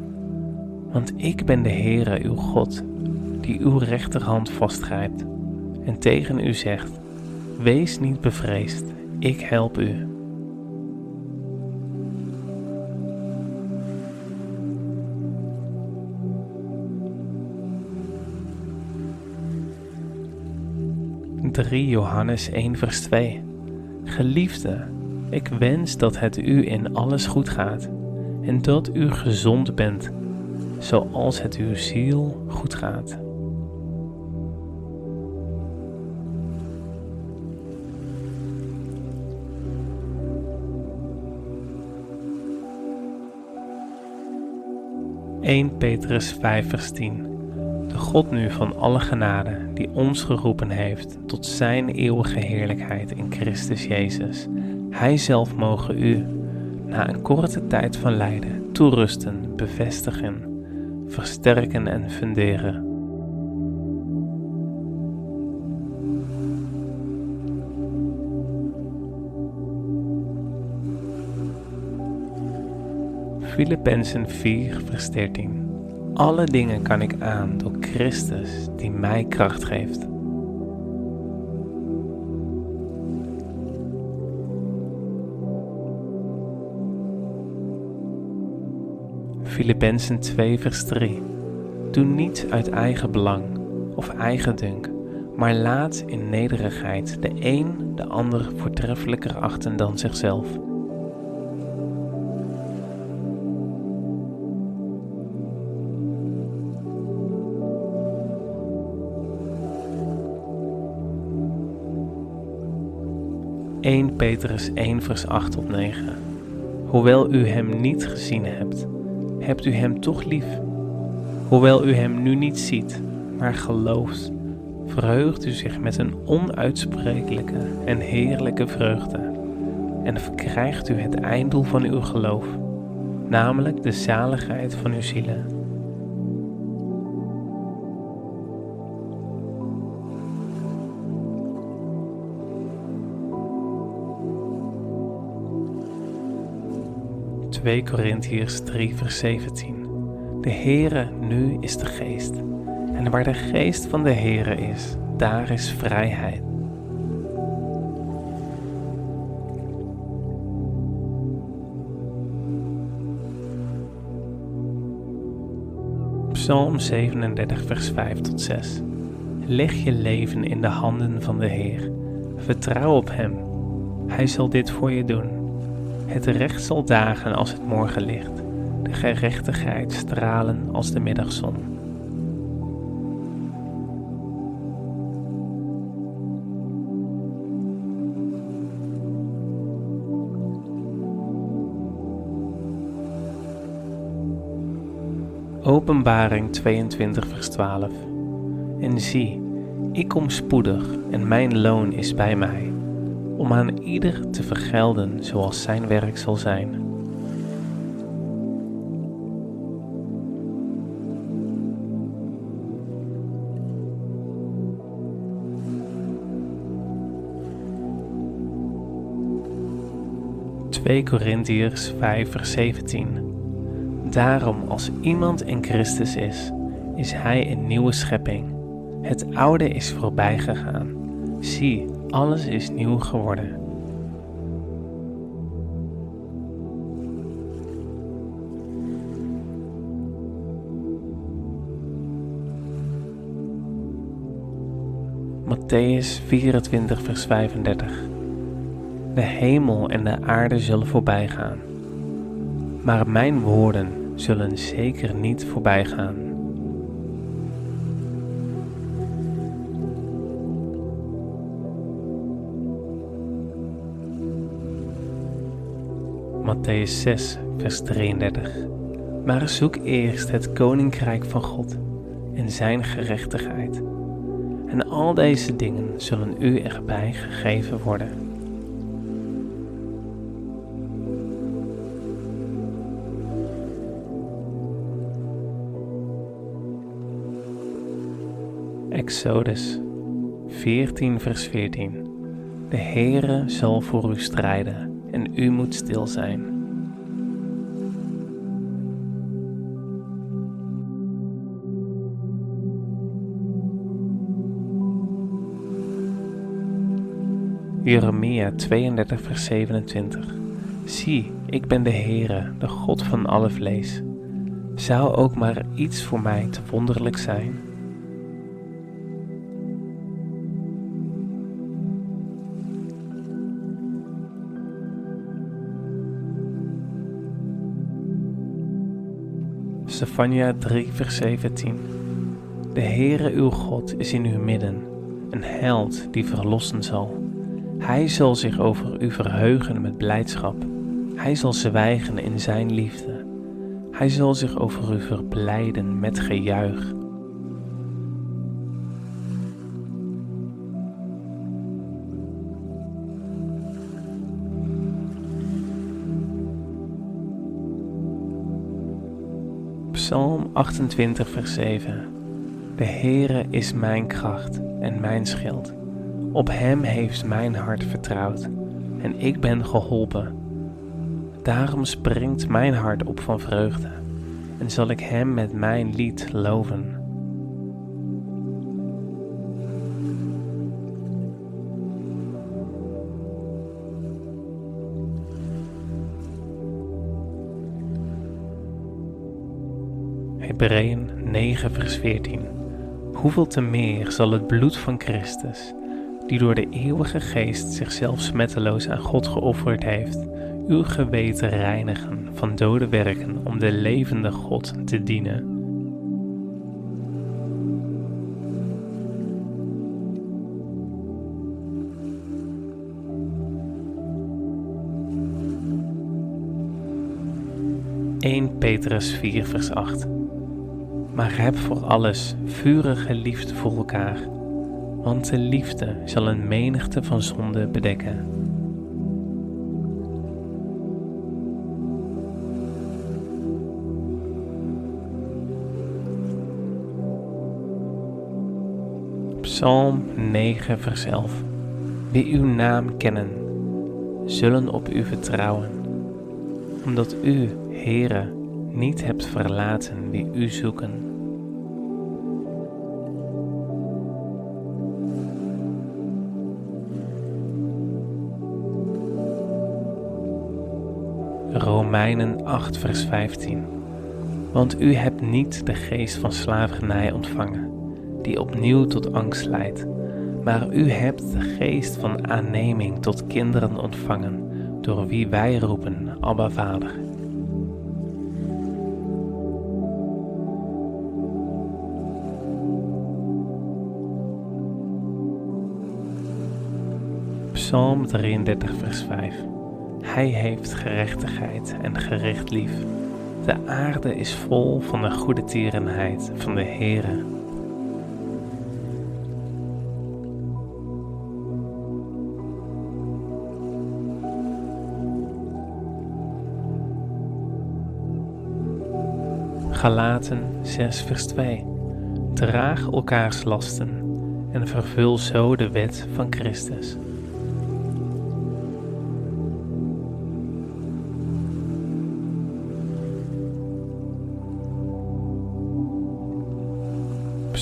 Speaker 1: Want ik ben de Heere uw God, die uw rechterhand vastgrijpt en tegen u zegt, Wees niet bevreesd, ik help u. 3 Johannes 1 vers 2. Geliefde, ik wens dat het u in alles goed gaat en dat u gezond bent, zoals het uw ziel goed gaat. (1 Petrus 5 vers 10) de God nu van alle genade, die ons geroepen heeft tot Zijn eeuwige heerlijkheid in Christus Jezus, Hij zelf mogen u, na een korte tijd van lijden, toerusten, bevestigen, versterken en funderen. Filippenzen 4 vers 13 alle dingen kan ik aan door Christus die mij kracht geeft. Filippenzen 2 vers 3 Doe niets uit eigen belang of eigen dunk, maar laat in nederigheid de een de ander voortreffelijker achten dan zichzelf. 1 Petrus 1 vers 8 tot 9. Hoewel u hem niet gezien hebt, hebt u hem toch lief. Hoewel u hem nu niet ziet, maar gelooft, verheugt u zich met een onuitsprekelijke en heerlijke vreugde. En verkrijgt u het einddoel van uw geloof, namelijk de zaligheid van uw zielen. 2 Korintiërs 3 vers 17. De Heere nu is de geest. En waar de geest van de Heere is, daar is vrijheid. Psalm 37 vers 5 tot 6. Leg je leven in de handen van de Heer. Vertrouw op Hem. Hij zal dit voor je doen. Het recht zal dagen als het morgenlicht, de gerechtigheid stralen als de middagzon. Openbaring 22 vers 12 En zie, ik kom spoedig en mijn loon is bij mij om aan ieder te vergelden zoals zijn werk zal zijn. 2 Korintiërs 5 vers 17. Daarom als iemand in Christus is, is hij een nieuwe schepping. Het oude is voorbij gegaan. Zie, alles is nieuw geworden. Matthäus 24, vers 35. De hemel en de aarde zullen voorbij gaan, maar mijn woorden zullen zeker niet voorbij gaan. Matthäus 6, vers 33. Maar zoek eerst het koninkrijk van God en zijn gerechtigheid en al deze dingen zullen u erbij gegeven worden. Exodus 14 vers 14 De Heere zal voor u strijden en u moet stil zijn. Jeremia 32, vers 27. Zie, ik ben de Heere, de God van alle vlees. Zou ook maar iets voor mij te wonderlijk zijn? Stefania 3, vers 17. De Heere uw God is in uw midden, een held die verlossen zal. Hij zal zich over u verheugen met blijdschap. Hij zal zwijgen in zijn liefde. Hij zal zich over u verblijden met gejuich. Psalm 28, vers 7. De Heere is mijn kracht en mijn schild. Op Hem heeft mijn hart vertrouwd en ik ben geholpen. Daarom springt mijn hart op van vreugde en zal ik Hem met mijn lied loven. Hebreeën 9 vers 14 Hoeveel te meer zal het bloed van Christus die door de eeuwige geest zichzelf smetteloos aan God geofferd heeft, uw geweten reinigen van dode werken om de levende God te dienen. (1 Petrus 4 vers 8) Maar heb voor alles vurige liefde voor elkaar want de liefde zal een menigte van zonden bedekken. Psalm 9, vers 11. Wie uw naam kennen, zullen op u vertrouwen, omdat u, Heere, niet hebt verlaten die u zoeken. Romeinen 8, vers 15. Want u hebt niet de geest van slavernij ontvangen, die opnieuw tot angst leidt, maar u hebt de geest van aanneming tot kinderen ontvangen, door wie wij roepen, Abba Vader. Psalm 33, vers 5. Hij heeft gerechtigheid en gericht lief. De aarde is vol van de goede tierenheid van de Heere. Galaten 6 vers 2 Draag elkaars lasten en vervul zo de wet van Christus.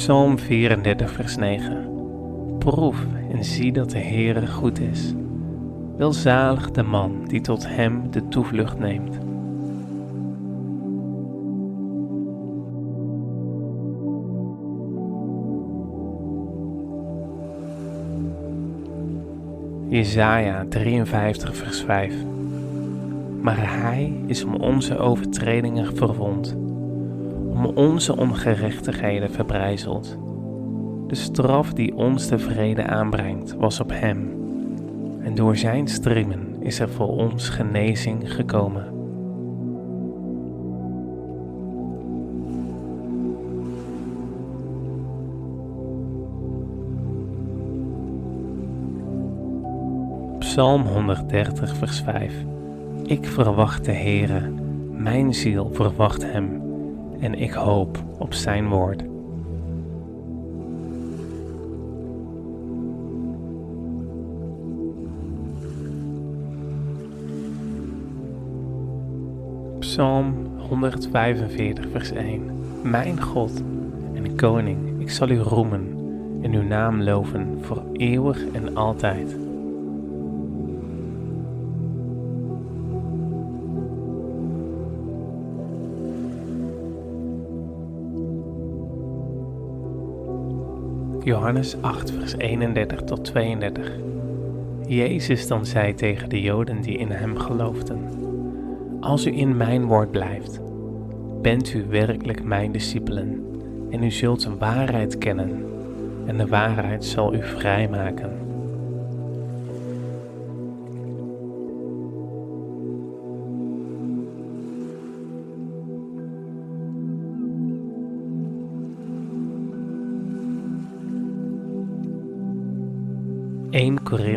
Speaker 1: Psalm 34, vers 9. Proef en zie dat de Heere goed is. Welzalig de man die tot hem de toevlucht neemt. Jesaja 53 vers 5 Maar hij is om onze overtredingen verwond, om onze ongerechtigheden verbrijzeld. De straf die ons de vrede aanbrengt was op hem, en door zijn striemen is er voor ons genezing gekomen. Psalm 130, vers 5. Ik verwacht de Heere, mijn ziel verwacht Hem, en ik hoop op Zijn woord. Psalm 145, vers 1. Mijn God en Koning, ik zal u roemen en uw naam loven voor eeuwig en altijd. Johannes 8, vers 31 tot 32. Jezus dan zei tegen de Joden die in hem geloofden: Als u in mijn woord blijft, bent u werkelijk mijn discipelen, en u zult een waarheid kennen, en de waarheid zal u vrijmaken.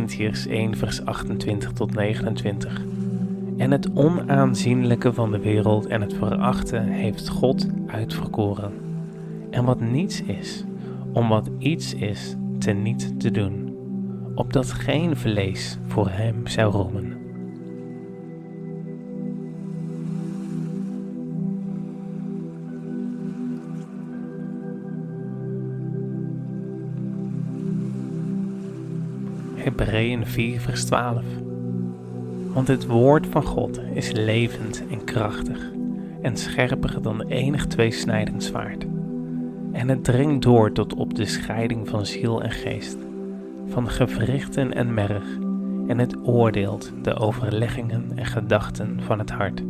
Speaker 1: Corinthiërs 1 vers 28 tot 29) En het onaanzienlijke van de wereld en het verachten heeft God uitverkoren. En wat niets is, om wat iets is, teniet te doen, opdat geen vlees voor hem zou roemen. Hebreeën 4 vers 12 Want het woord van God is levend en krachtig en scherper dan enig tweesnijdend zwaard. En het dringt door tot op de scheiding van ziel en geest, van gewrichten en merg, en het oordeelt de overleggingen en gedachten van het hart.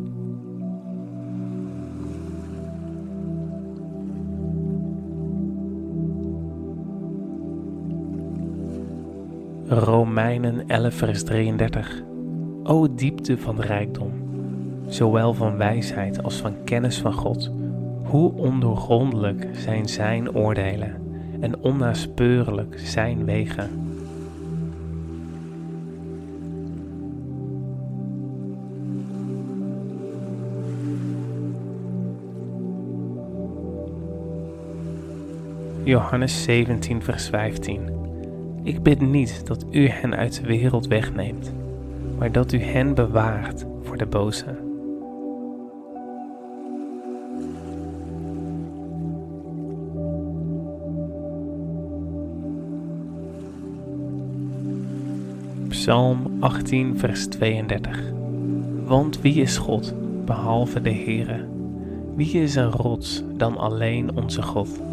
Speaker 1: Romeinen 11 vers 33 O diepte van rijkdom, zowel van wijsheid als van kennis van God, hoe ondoorgrondelijk zijn zijn oordelen en onnaspeurlijk zijn wegen. Johannes 17 vers 15 Ik bid niet dat u hen uit de wereld wegneemt, maar dat u hen bewaart voor de boze. Psalm 18, vers 32. Want wie is God behalve de Heere? Wie is een rots dan alleen onze God?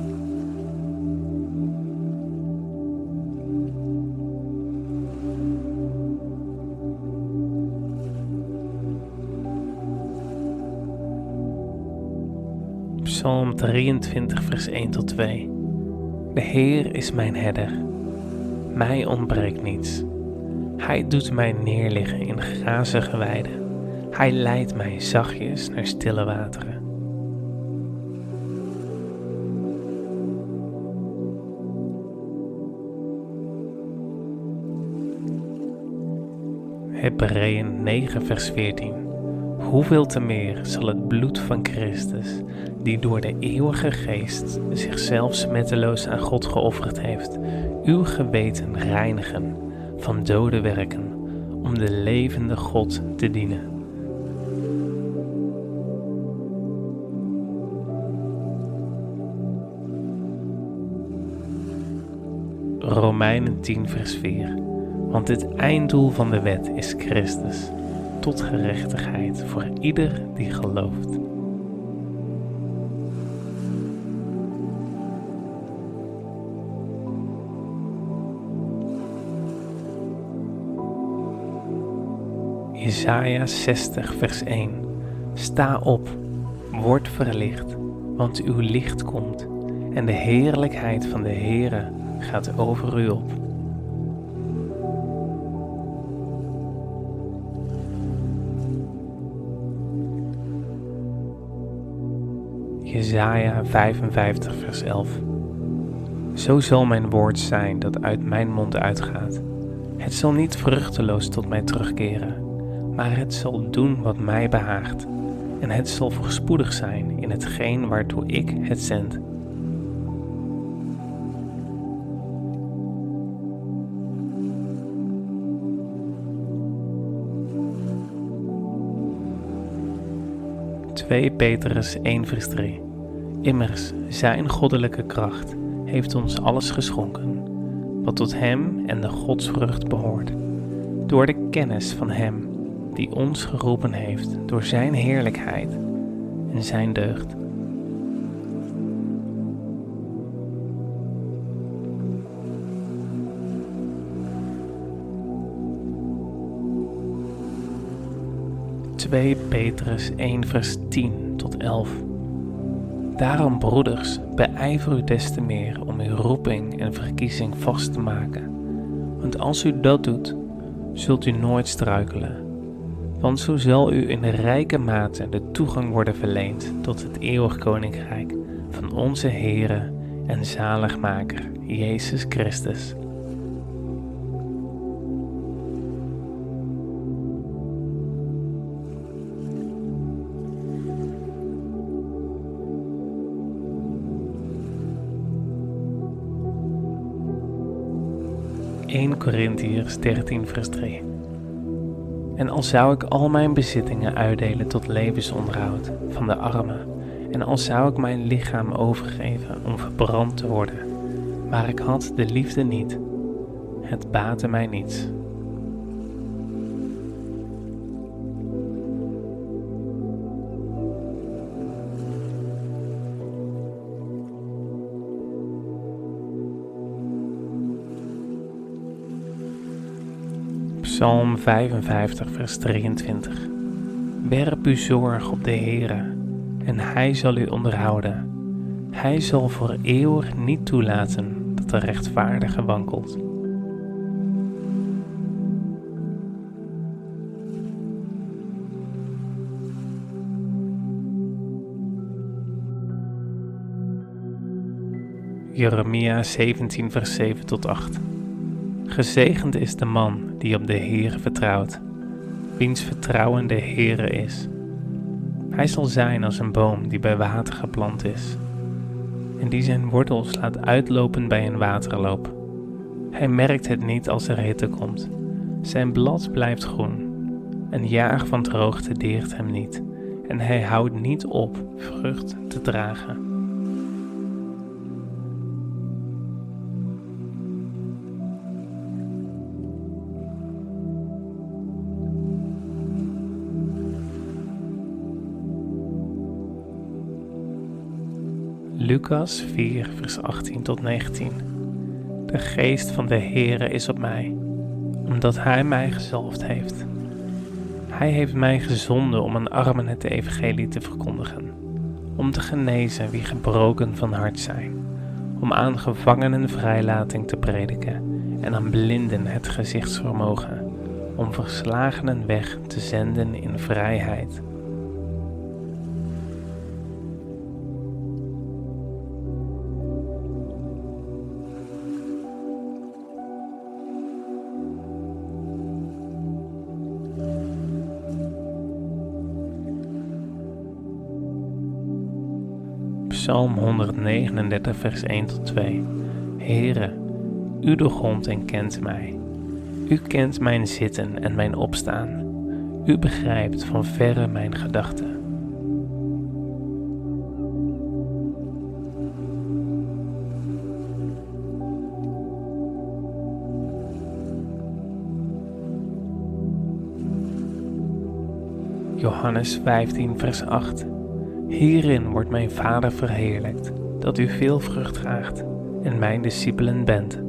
Speaker 1: Psalm 23, vers 1 tot 2. De Heer is mijn herder. Mij ontbreekt niets. Hij doet mij neerliggen in grazige weiden. Hij leidt mij zachtjes naar stille wateren. Hebreeën 9 vers 14 Hoeveel te meer zal het bloed van Christus, die door de eeuwige geest zichzelf smetteloos aan God geofferd heeft, uw geweten reinigen van dode werken, om de levende God te dienen. Romeinen 10, vers 4. Want het einddoel van de wet is Christus, tot gerechtigheid voor ieder die gelooft. Jesaja 60, vers 1. Sta op, word verlicht, want uw licht komt en de heerlijkheid van de Heere gaat over u op. Jesaja 55 vers 11 Zo zal mijn woord zijn dat uit mijn mond uitgaat. Het zal niet vruchteloos tot mij terugkeren, maar het zal doen wat mij behaagt. En het zal voorspoedig zijn in hetgeen waartoe ik het zend. Twee Petrus 1 vers 3 Immers, zijn goddelijke kracht heeft ons alles geschonken, wat tot Hem en de godsvrucht behoort, door de kennis van Hem die ons geroepen heeft door Zijn heerlijkheid en Zijn deugd. Twee Petrus 1 vers 10 tot 11 Daarom, broeders, beijver u des te meer om uw roeping en verkiezing vast te maken. Want als u dat doet, zult u nooit struikelen. Want zo zal u in rijke mate de toegang worden verleend tot het eeuwig koninkrijk van onze Heere en zaligmaker Jezus Christus. Corinthiërs 13 vers 3. En al zou ik al mijn bezittingen uitdelen tot levensonderhoud van de armen, en al zou ik mijn lichaam overgeven om verbrand te worden, maar ik had de liefde niet, het baatte mij niets. Psalm 55, vers 23. Werp uw zorg op de Heere, en Hij zal u onderhouden. Hij zal voor eeuwig niet toelaten dat de rechtvaardige wankelt. Jeremia 17, vers 7 tot 8. Gezegend is de man die op de Heere vertrouwt, wiens vertrouwen de Heere is. Hij zal zijn als een boom die bij water geplant is, en die zijn wortels laat uitlopen bij een waterloop. Hij merkt het niet als er hitte komt. Zijn blad blijft groen. Een jaar van droogte deert hem niet, en hij houdt niet op vrucht te dragen. Lucas 4, vers 18 tot 19. De geest van de Heere is op mij, omdat Hij mij gezalfd heeft. Hij heeft mij gezonden om aan armen het evangelie te verkondigen, om te genezen wie gebroken van hart zijn, om aan gevangenen vrijlating te prediken en aan blinden het gezichtsvermogen, om verslagenen weg te zenden in vrijheid Psalm 139, vers 1 tot 2. Heere, u doorgrondt en kent mij. U kent mijn zitten en mijn opstaan. U begrijpt van verre mijn gedachten. Johannes 15, vers 8. Hierin wordt mijn Vader verheerlijkt, dat u veel vrucht draagt en mijn discipelen bent.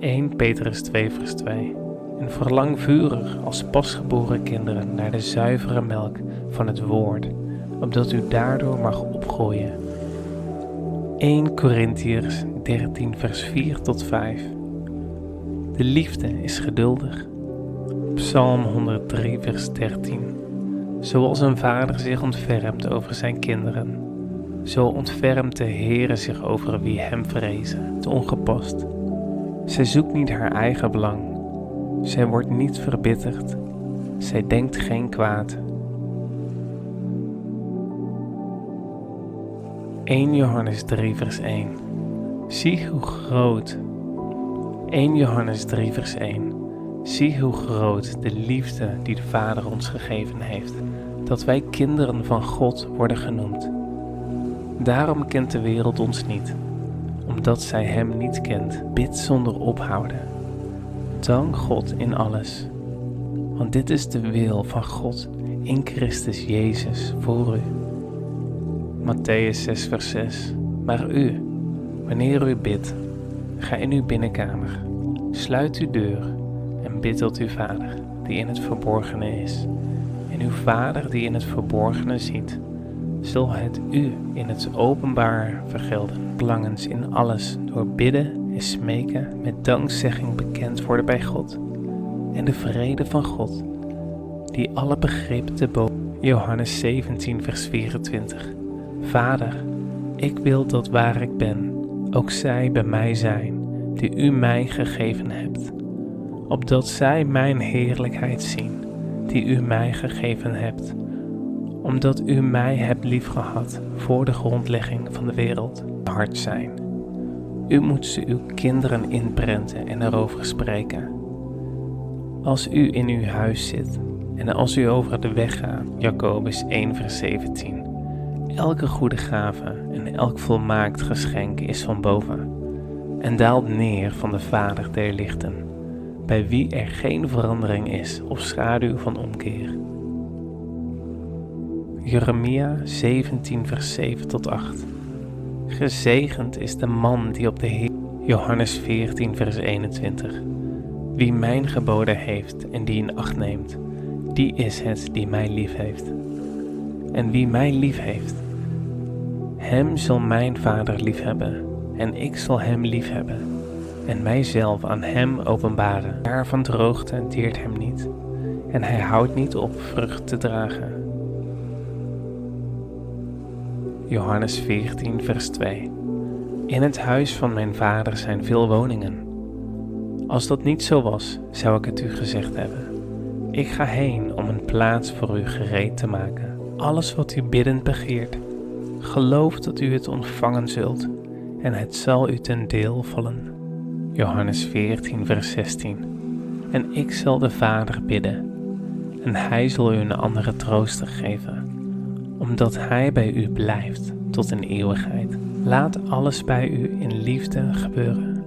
Speaker 1: (1 Petrus 2 vers 2) En verlang vurig als pasgeboren kinderen naar de zuivere melk van het woord, opdat u daardoor mag opgroeien 1 Corinthiërs 13, vers 4 tot 5. De liefde is geduldig. Psalm 103, vers 13. Zoals een vader zich ontfermt over zijn kinderen, zo ontfermt de Heere zich over wie hem vrezen, te ongepast. Zij zoekt niet haar eigen belang. Zij wordt niet verbitterd. Zij denkt geen kwaad. 1 Johannes 3 vers 1. Zie hoe groot. 1 Johannes 3 vers 1. Zie hoe groot de liefde die de Vader ons gegeven heeft, dat wij kinderen van God worden genoemd. Daarom kent de wereld ons niet, omdat zij Hem niet kent. Bid zonder ophouden. Dank God in alles, want dit is de wil van God in Christus Jezus voor u. Matthäus 6, vers 6. Maar u, wanneer u bidt, ga in uw binnenkamer, sluit uw deur en bid tot uw Vader, die in het verborgene is. En uw Vader, die in het verborgene ziet, zal het u in het openbaar vergelden. Langens in alles door bidden en smeken met dankzegging bekend worden bij God. En de vrede van God, die alle begrip te boven. Johannes 17, vers 24. Vader, ik wil dat waar ik ben, ook zij bij mij zijn, die u mij gegeven hebt, opdat zij mijn heerlijkheid zien, die u mij gegeven hebt, omdat u mij hebt liefgehad voor de grondlegging van de wereld, hart zijn. U moet ze uw kinderen inprenten en erover spreken. Als u in uw huis zit en als u over de weg gaat, Jacobus 1 vers 17 Elke goede gave en elk volmaakt geschenk is van boven en daalt neer van de Vader der lichten, bij wie er geen verandering is of schaduw van omkeer. Jeremia 17 vers 7 tot 8 Gezegend is de man die op de Heer Johannes 14 vers 21 Wie mijn geboden heeft en die in acht neemt, die is het die mij lief heeft. En wie mij lief heeft, hem zal mijn Vader liefhebben, en ik zal hem liefhebben, en mijzelf aan hem openbaren. Daar van droogte deert hem niet, en hij houdt niet op vrucht te dragen. Johannes 14, vers 2 In het huis van mijn vader zijn veel woningen. Als dat niet zo was, zou ik het u gezegd hebben. Ik ga heen om een plaats voor u gereed te maken. Alles wat u biddend begeert, Geloof dat u het ontvangen zult en het zal u ten deel vallen. Johannes 14, vers 16. En ik zal de Vader bidden, en hij zal u een andere trooster geven, omdat hij bij u blijft tot in eeuwigheid. Laat alles bij u in liefde gebeuren.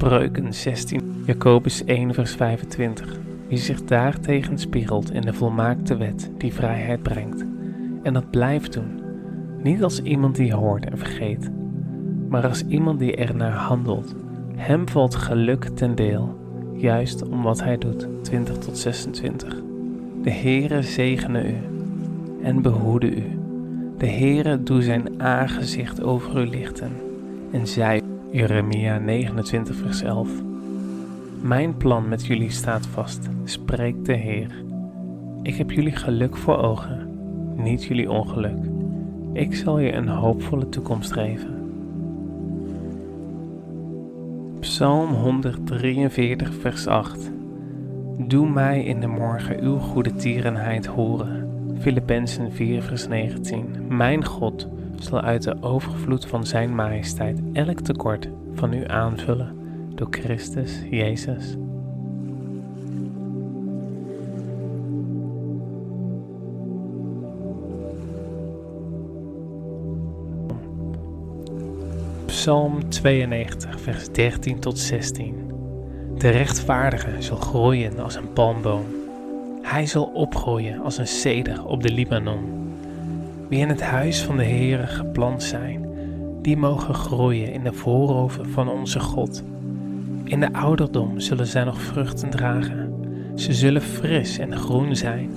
Speaker 1: Spreuken 16 Jacobus 1, vers 25. Wie zich daartegen spiegelt in de volmaakte wet die vrijheid brengt, en dat blijft doen, niet als iemand die hoort en vergeet, maar als iemand die er naar handelt, hem valt geluk ten deel, juist om wat hij doet. 20 tot 26. De Heere zegene u en behoede u. De Heere doe zijn aangezicht over u lichten en zij Jeremia 29 vers 11 mijn plan met jullie staat vast, spreekt de Heer. Ik heb jullie geluk voor ogen, niet jullie ongeluk. Ik zal je een hoopvolle toekomst geven. Psalm 143, vers 8. Doe mij in de morgen uw goede tierenheid horen. Filippenzen 4, vers 19. Mijn God zal uit de overvloed van Zijn majesteit elk tekort van u aanvullen door Christus Jezus. Psalm 92, vers 13 tot 16. De rechtvaardige zal groeien als een palmboom. Hij zal opgroeien als een ceder op de Libanon. Wie in het huis van de Heere geplant zijn, die mogen groeien in de voorhoven van onze God. In de ouderdom zullen zij nog vruchten dragen. Ze zullen fris en groen zijn,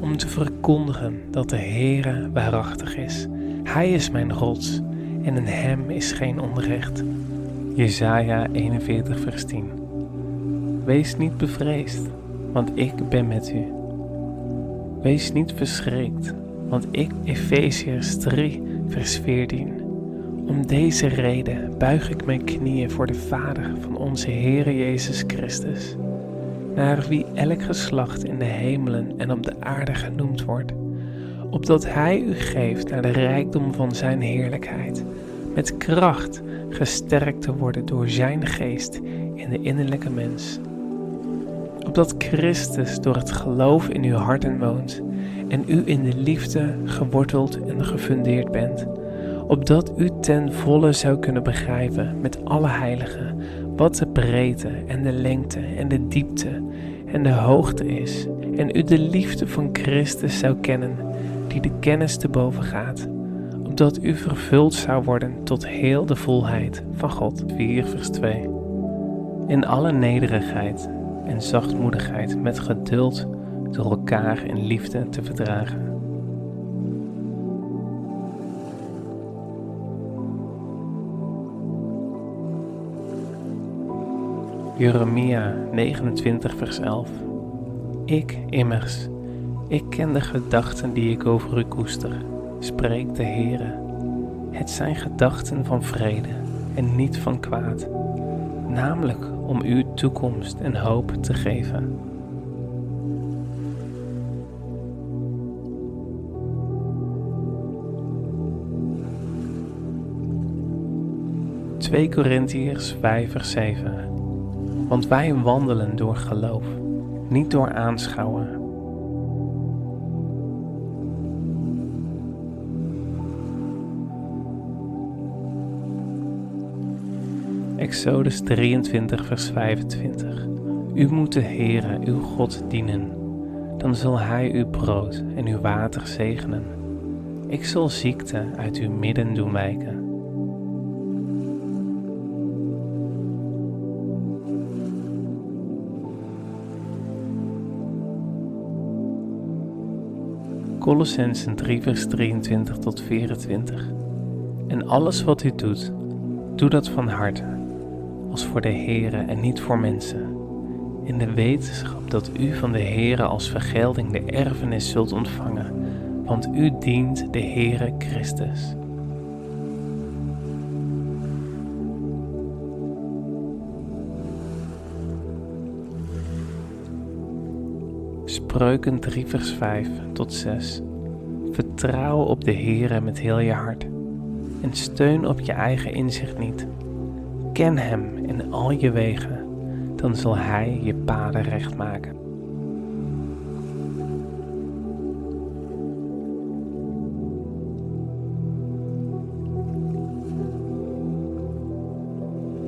Speaker 1: om te verkondigen dat de Heere waarachtig is. Hij is mijn rots en in hem is geen onrecht. Jesaja 41 vers 10 Wees niet bevreesd, want ik ben met u. Wees niet verschrikt, want ik, Efeziërs 3 vers 14 om deze reden buig ik mijn knieën voor de Vader van onze Heere Jezus Christus, naar wie elk geslacht in de hemelen en op de aarde genoemd wordt, opdat Hij u geeft naar de rijkdom van Zijn heerlijkheid, met kracht gesterkt te worden door Zijn geest in de innerlijke mens. Opdat Christus door het geloof in uw harten woont en u in de liefde geworteld en gefundeerd bent opdat u ten volle zou kunnen begrijpen met alle heiligen wat de breedte en de lengte en de diepte en de hoogte is, en u de liefde van Christus zou kennen, die de kennis te boven gaat, opdat u vervuld zou worden tot heel de volheid van God. 4 vers 2 In alle nederigheid en zachtmoedigheid met geduld door elkaar in liefde te verdragen Jeremia 29, vers 11. Ik immers, ik ken de gedachten die ik over u koester, spreekt de Heere. Het zijn gedachten van vrede en niet van kwaad, namelijk om u toekomst en hoop te geven. Twee Korintiërs 5 vers 7 want wij wandelen door geloof, niet door aanschouwen. Exodus 23, vers 25. U moet de Heere, uw God, dienen. Dan zal Hij uw brood en uw water zegenen. Ik zal ziekte uit uw midden doen wijken. 3 vers 23 tot 24. En alles wat u doet, doe dat van harte, als voor de Heere en niet voor mensen, in de wetenschap dat u van de Heere als vergelding de erfenis zult ontvangen, want u dient de Heere Christus. Spreuken 3 vers 5 tot 6. Vertrouw op de Heere met heel je hart en steun op je eigen inzicht niet. Ken Hem in al je wegen, dan zal Hij je paden recht maken.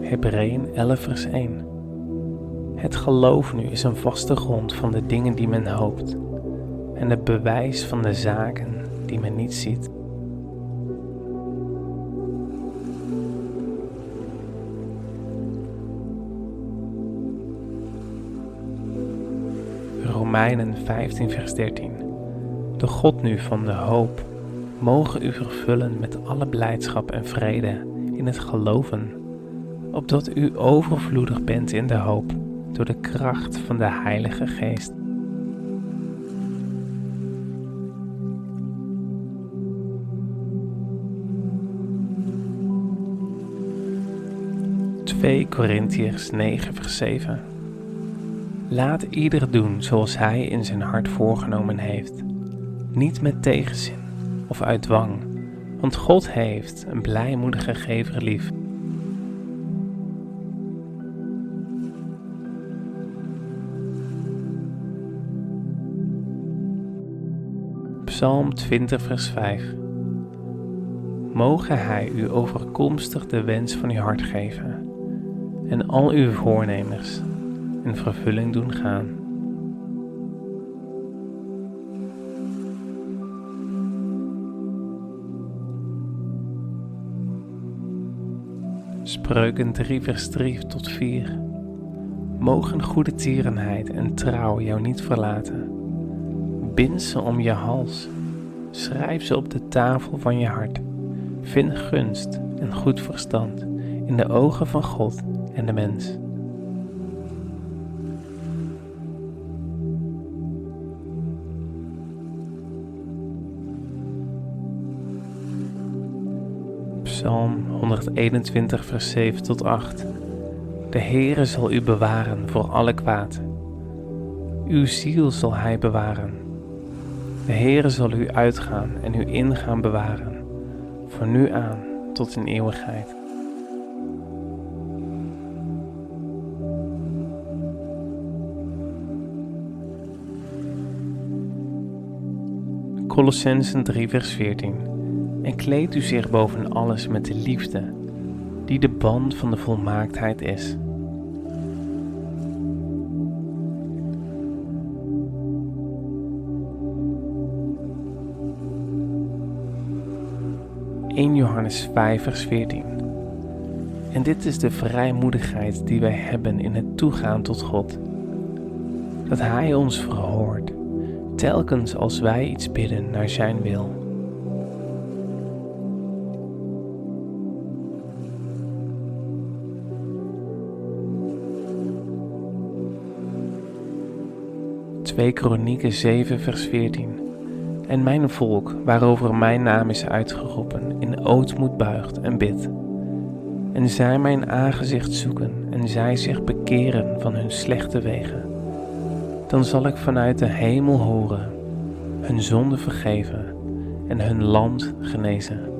Speaker 1: Hebreeën 11 vers 1 het geloof nu is een vaste grond van de dingen die men hoopt en het bewijs van de zaken die men niet ziet. Romeinen 15, vers 13. De God nu van de hoop mogen u vervullen met alle blijdschap en vrede in het geloven, opdat u overvloedig bent in de hoop door de kracht van de Heilige Geest. Twee Korintiërs 9 vers 7 Laat ieder doen zoals hij in zijn hart voorgenomen heeft, niet met tegenzin of uit dwang, want God heeft een blijmoedige gever lief. Psalm 20, vers 5. mogen Hij u overkomstig de wens van uw hart geven en al uw voornemens in vervulling doen gaan. Spreuken 3 vers 3 tot 4 Mogen goede tierenheid en trouw jou niet verlaten. Bind ze om je hals, schrijf ze op de tafel van je hart. Vind gunst en goed verstand in de ogen van God en de mens. Psalm 121, vers 7 tot 8. De Heere zal u bewaren voor alle kwaad. Uw ziel zal Hij bewaren. De Heere zal u uitgaan en u ingaan bewaren, van nu aan tot in eeuwigheid. Colossensen 3 vers 14 En kleed u zich boven alles met de liefde, die de band van de volmaaktheid is. Johannes 5 vers 14 En dit is de vrijmoedigheid die wij hebben in het toegaan tot God, dat Hij ons verhoort telkens als wij iets bidden naar Zijn wil. Twee Kronieken 7 vers 14 En mijn volk, waarover mijn naam is uitgeroepen, in ootmoed buigt en bidt. En zij mijn aangezicht zoeken en zij zich bekeren van hun slechte wegen dan zal ik vanuit de hemel horen, hun zonde vergeven en hun land genezen.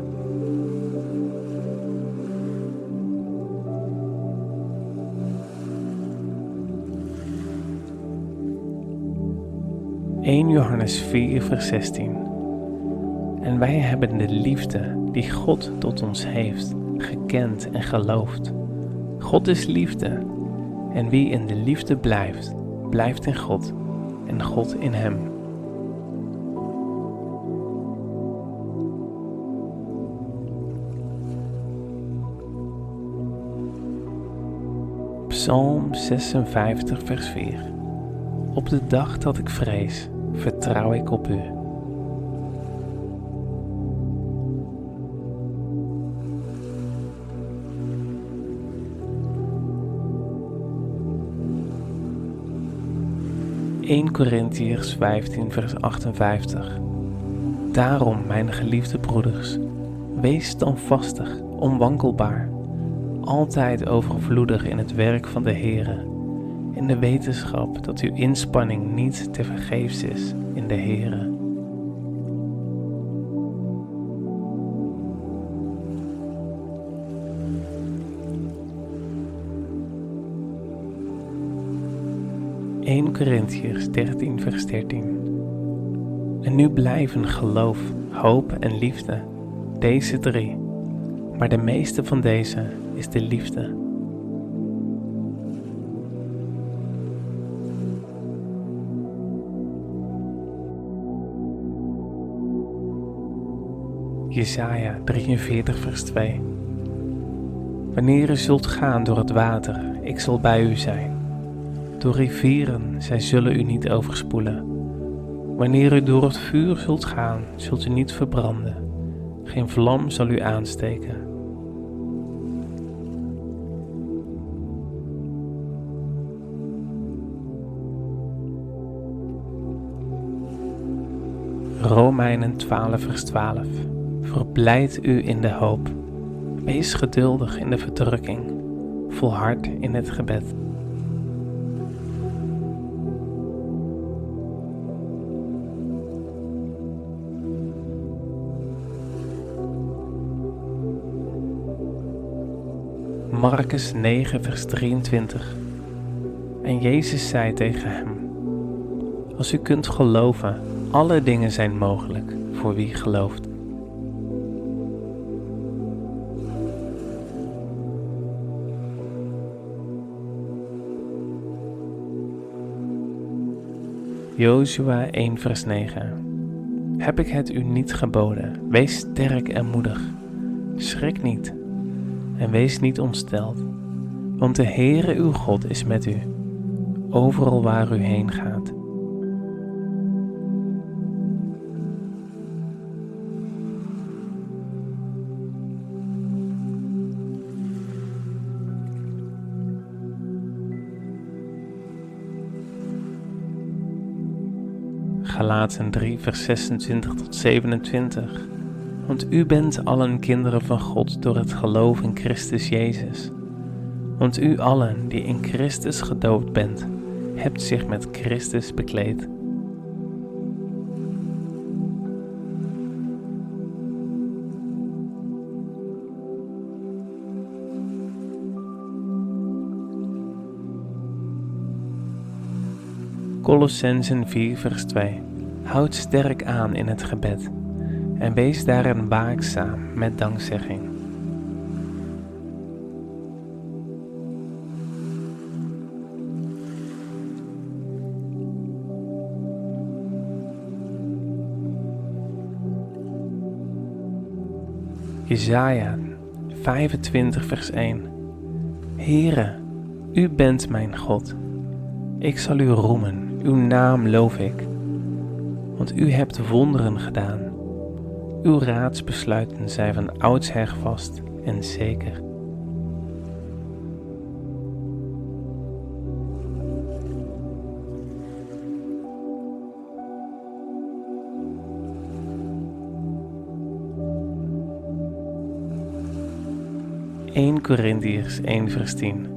Speaker 1: Johannes 4 vers 16) En wij hebben de liefde die God tot ons heeft gekend en geloofd. God is liefde en wie in de liefde blijft, blijft in God en God in hem. Psalm 56, vers 4. Op de dag dat ik vrees, vertrouw ik op u. 1 Corinthiërs 15, vers 58. Daarom, mijn geliefde broeders, wees standvastig, onwankelbaar, altijd overvloedig in het werk van de Heere, in de wetenschap dat uw inspanning niet te vergeefs is in de Heere. (1 Corinthiërs 13 vers 13) En nu blijven geloof, hoop en liefde, deze drie, maar de meeste van deze is de liefde. Jesaja 43 vers 2 Wanneer u zult gaan door het water, ik zal bij u zijn. Door rivieren, zij zullen u niet overspoelen. Wanneer u door het vuur zult gaan, zult u niet verbranden. Geen vlam zal u aansteken. Romeinen 12 vers 12 Verblijd u in de hoop. Wees geduldig in de verdrukking. Volhard in het gebed. Marcus 9, vers 23. En Jezus zei tegen hem: Als u kunt geloven, alle dingen zijn mogelijk voor wie gelooft. Jozua 1 vers 9 Heb ik het u niet geboden? Wees sterk en moedig. Schrik niet en wees niet ontsteld, want de Heere uw God is met u, overal waar u heen gaat. Galaten 3, vers 26 tot 27. Want u bent allen kinderen van God door het geloof in Christus Jezus. Want u allen die in Christus gedoopt bent, hebt zich met Christus bekleed. Colossensen 4 vers 2 Houd sterk aan in het gebed en wees daarin waakzaam met dankzegging. Jesaja 25 vers 1 Heere, u bent mijn God. Ik zal u roemen, uw naam loof ik. Want u hebt wonderen gedaan uw raadsbesluiten zijn van oudsher vast en zeker. (1 Corinthiërs 1 vers 10)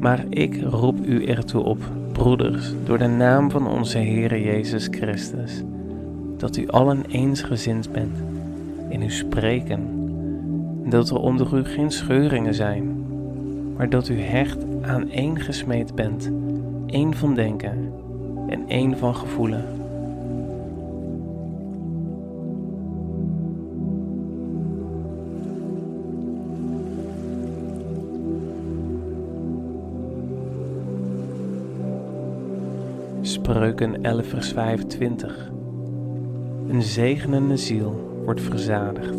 Speaker 1: Maar ik roep u ertoe op, broeders, door de naam van onze Heere Jezus Christus, dat u allen eensgezind bent in uw spreken, en dat er onder u geen scheuringen zijn, maar dat u hecht aan één gesmeed bent, één van denken en één van gevoelen. Spreuken 11 vers 25 Een zegenende ziel wordt verzadigd.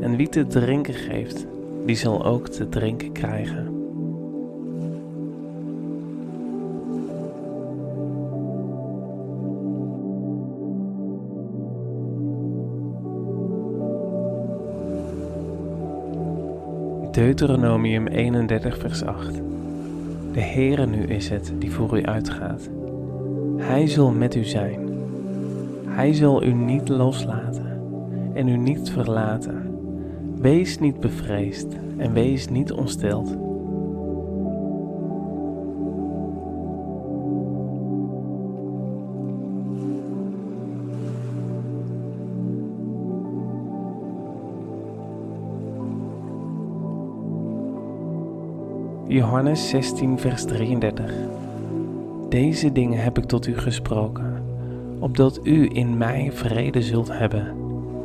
Speaker 1: En wie te drinken geeft, die zal ook te drinken krijgen. Deuteronomium 31 vers 8 De Heere nu is het die voor u uitgaat. Hij zal met u zijn. Hij zal u niet loslaten en u niet verlaten. Wees niet bevreesd en wees niet ontsteld. Johannes 16, vers 33. Deze dingen heb ik tot u gesproken, opdat u in mij vrede zult hebben.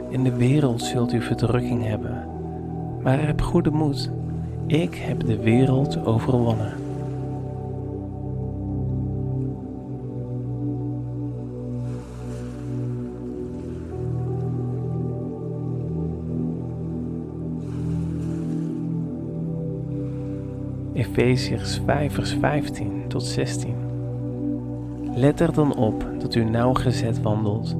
Speaker 1: In de wereld zult u verdrukking hebben, maar heb goede moed. Ik heb de wereld overwonnen. Efeziërs 5 vers 15 tot 16 Let er dan op dat u nauwgezet wandelt,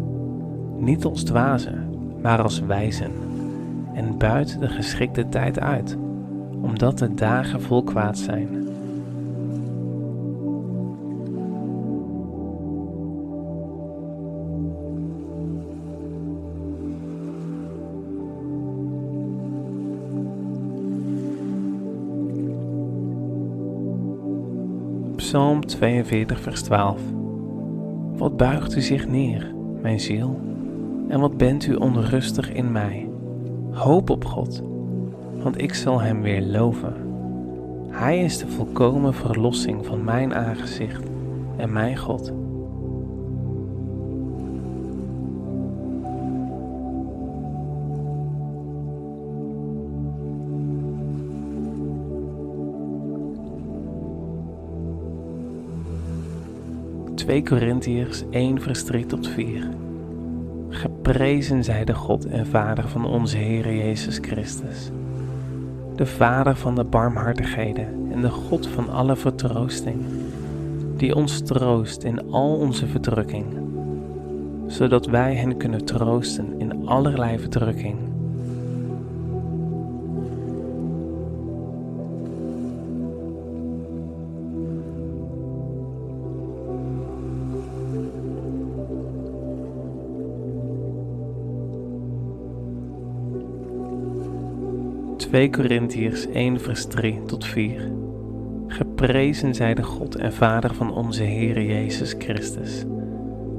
Speaker 1: niet als dwazen, maar als wijzen, en buiten de geschikte tijd uit, omdat de dagen vol kwaad zijn. Psalm 42, vers 12. Wat buigt u zich neer, mijn ziel? En wat bent u onrustig in mij? Hoop op God, want ik zal Hem weer loven. Hij is de volkomen verlossing van mijn aangezicht en mijn God. 2 Korintiërs 1 vers 3 tot 4. Geprezen zij de God en Vader van onze Heer Jezus Christus. De Vader van de barmhartigheden en de God van alle vertroosting, die ons troost in al onze verdrukking, zodat wij hen kunnen troosten in allerlei verdrukking 2 Korintiërs 1 vers 3 tot 4. Geprezen zij de God en Vader van onze Heer Jezus Christus,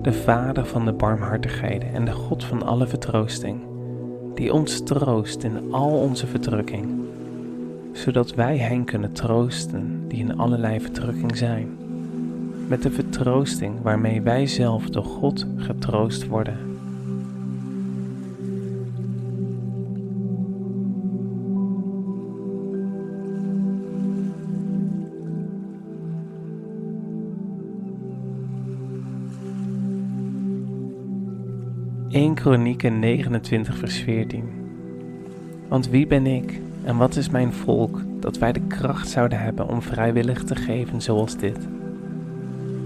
Speaker 1: de Vader van de barmhartigheden en de God van alle vertroosting, die ons troost in al onze verdrukking, zodat wij hen kunnen troosten die in allerlei verdrukking zijn, met de vertroosting waarmee wij zelf door God getroost worden. 1 Kronieken 29 vers 14 Want wie ben ik en wat is mijn volk dat wij de kracht zouden hebben om vrijwillig te geven zoals dit?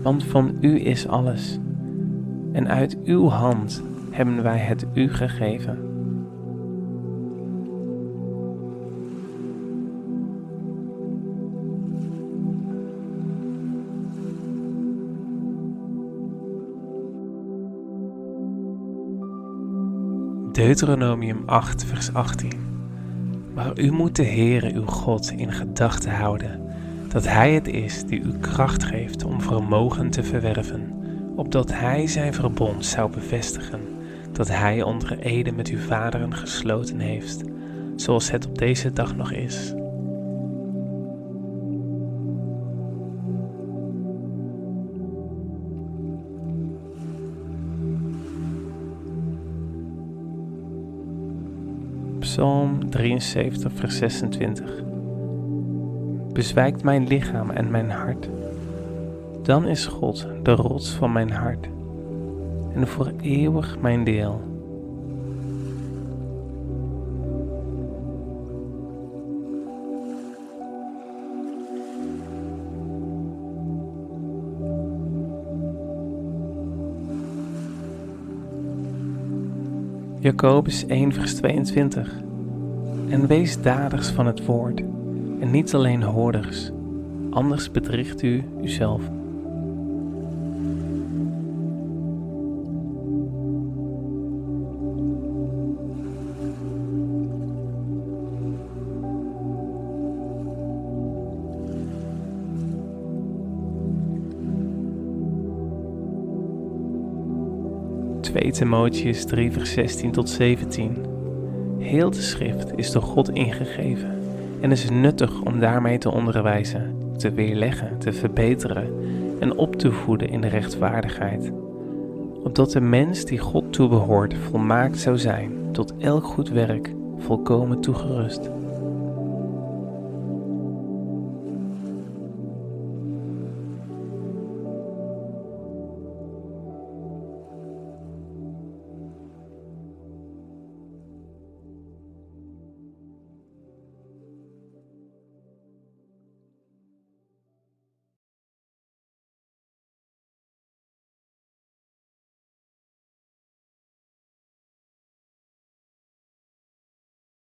Speaker 1: Want van u is alles en uit uw hand hebben wij het u gegeven. Deuteronomium 8, vers 18. Maar u moet de Heere uw God in gedachten houden, dat Hij het is die u kracht geeft om vermogen te verwerven, opdat Hij zijn verbond zou bevestigen, dat Hij onder ede met uw vaderen gesloten heeft, zoals het op deze dag nog is. Psalm 73, vers 26. Bezwijkt mijn lichaam en mijn hart, dan is God de rots van mijn hart en voor eeuwig mijn deel. Jacobus 1, vers 22. En wees daders van het woord, en niet alleen hoorders, anders bedriegt u uzelf. Timotheus 3 vers 16 tot 17 Heel de schrift is door God ingegeven en is nuttig om daarmee te onderwijzen, te weerleggen, te verbeteren en op te voeden in de rechtvaardigheid. Opdat de mens die God toebehoort volmaakt zou zijn, tot elk goed werk volkomen toegerust.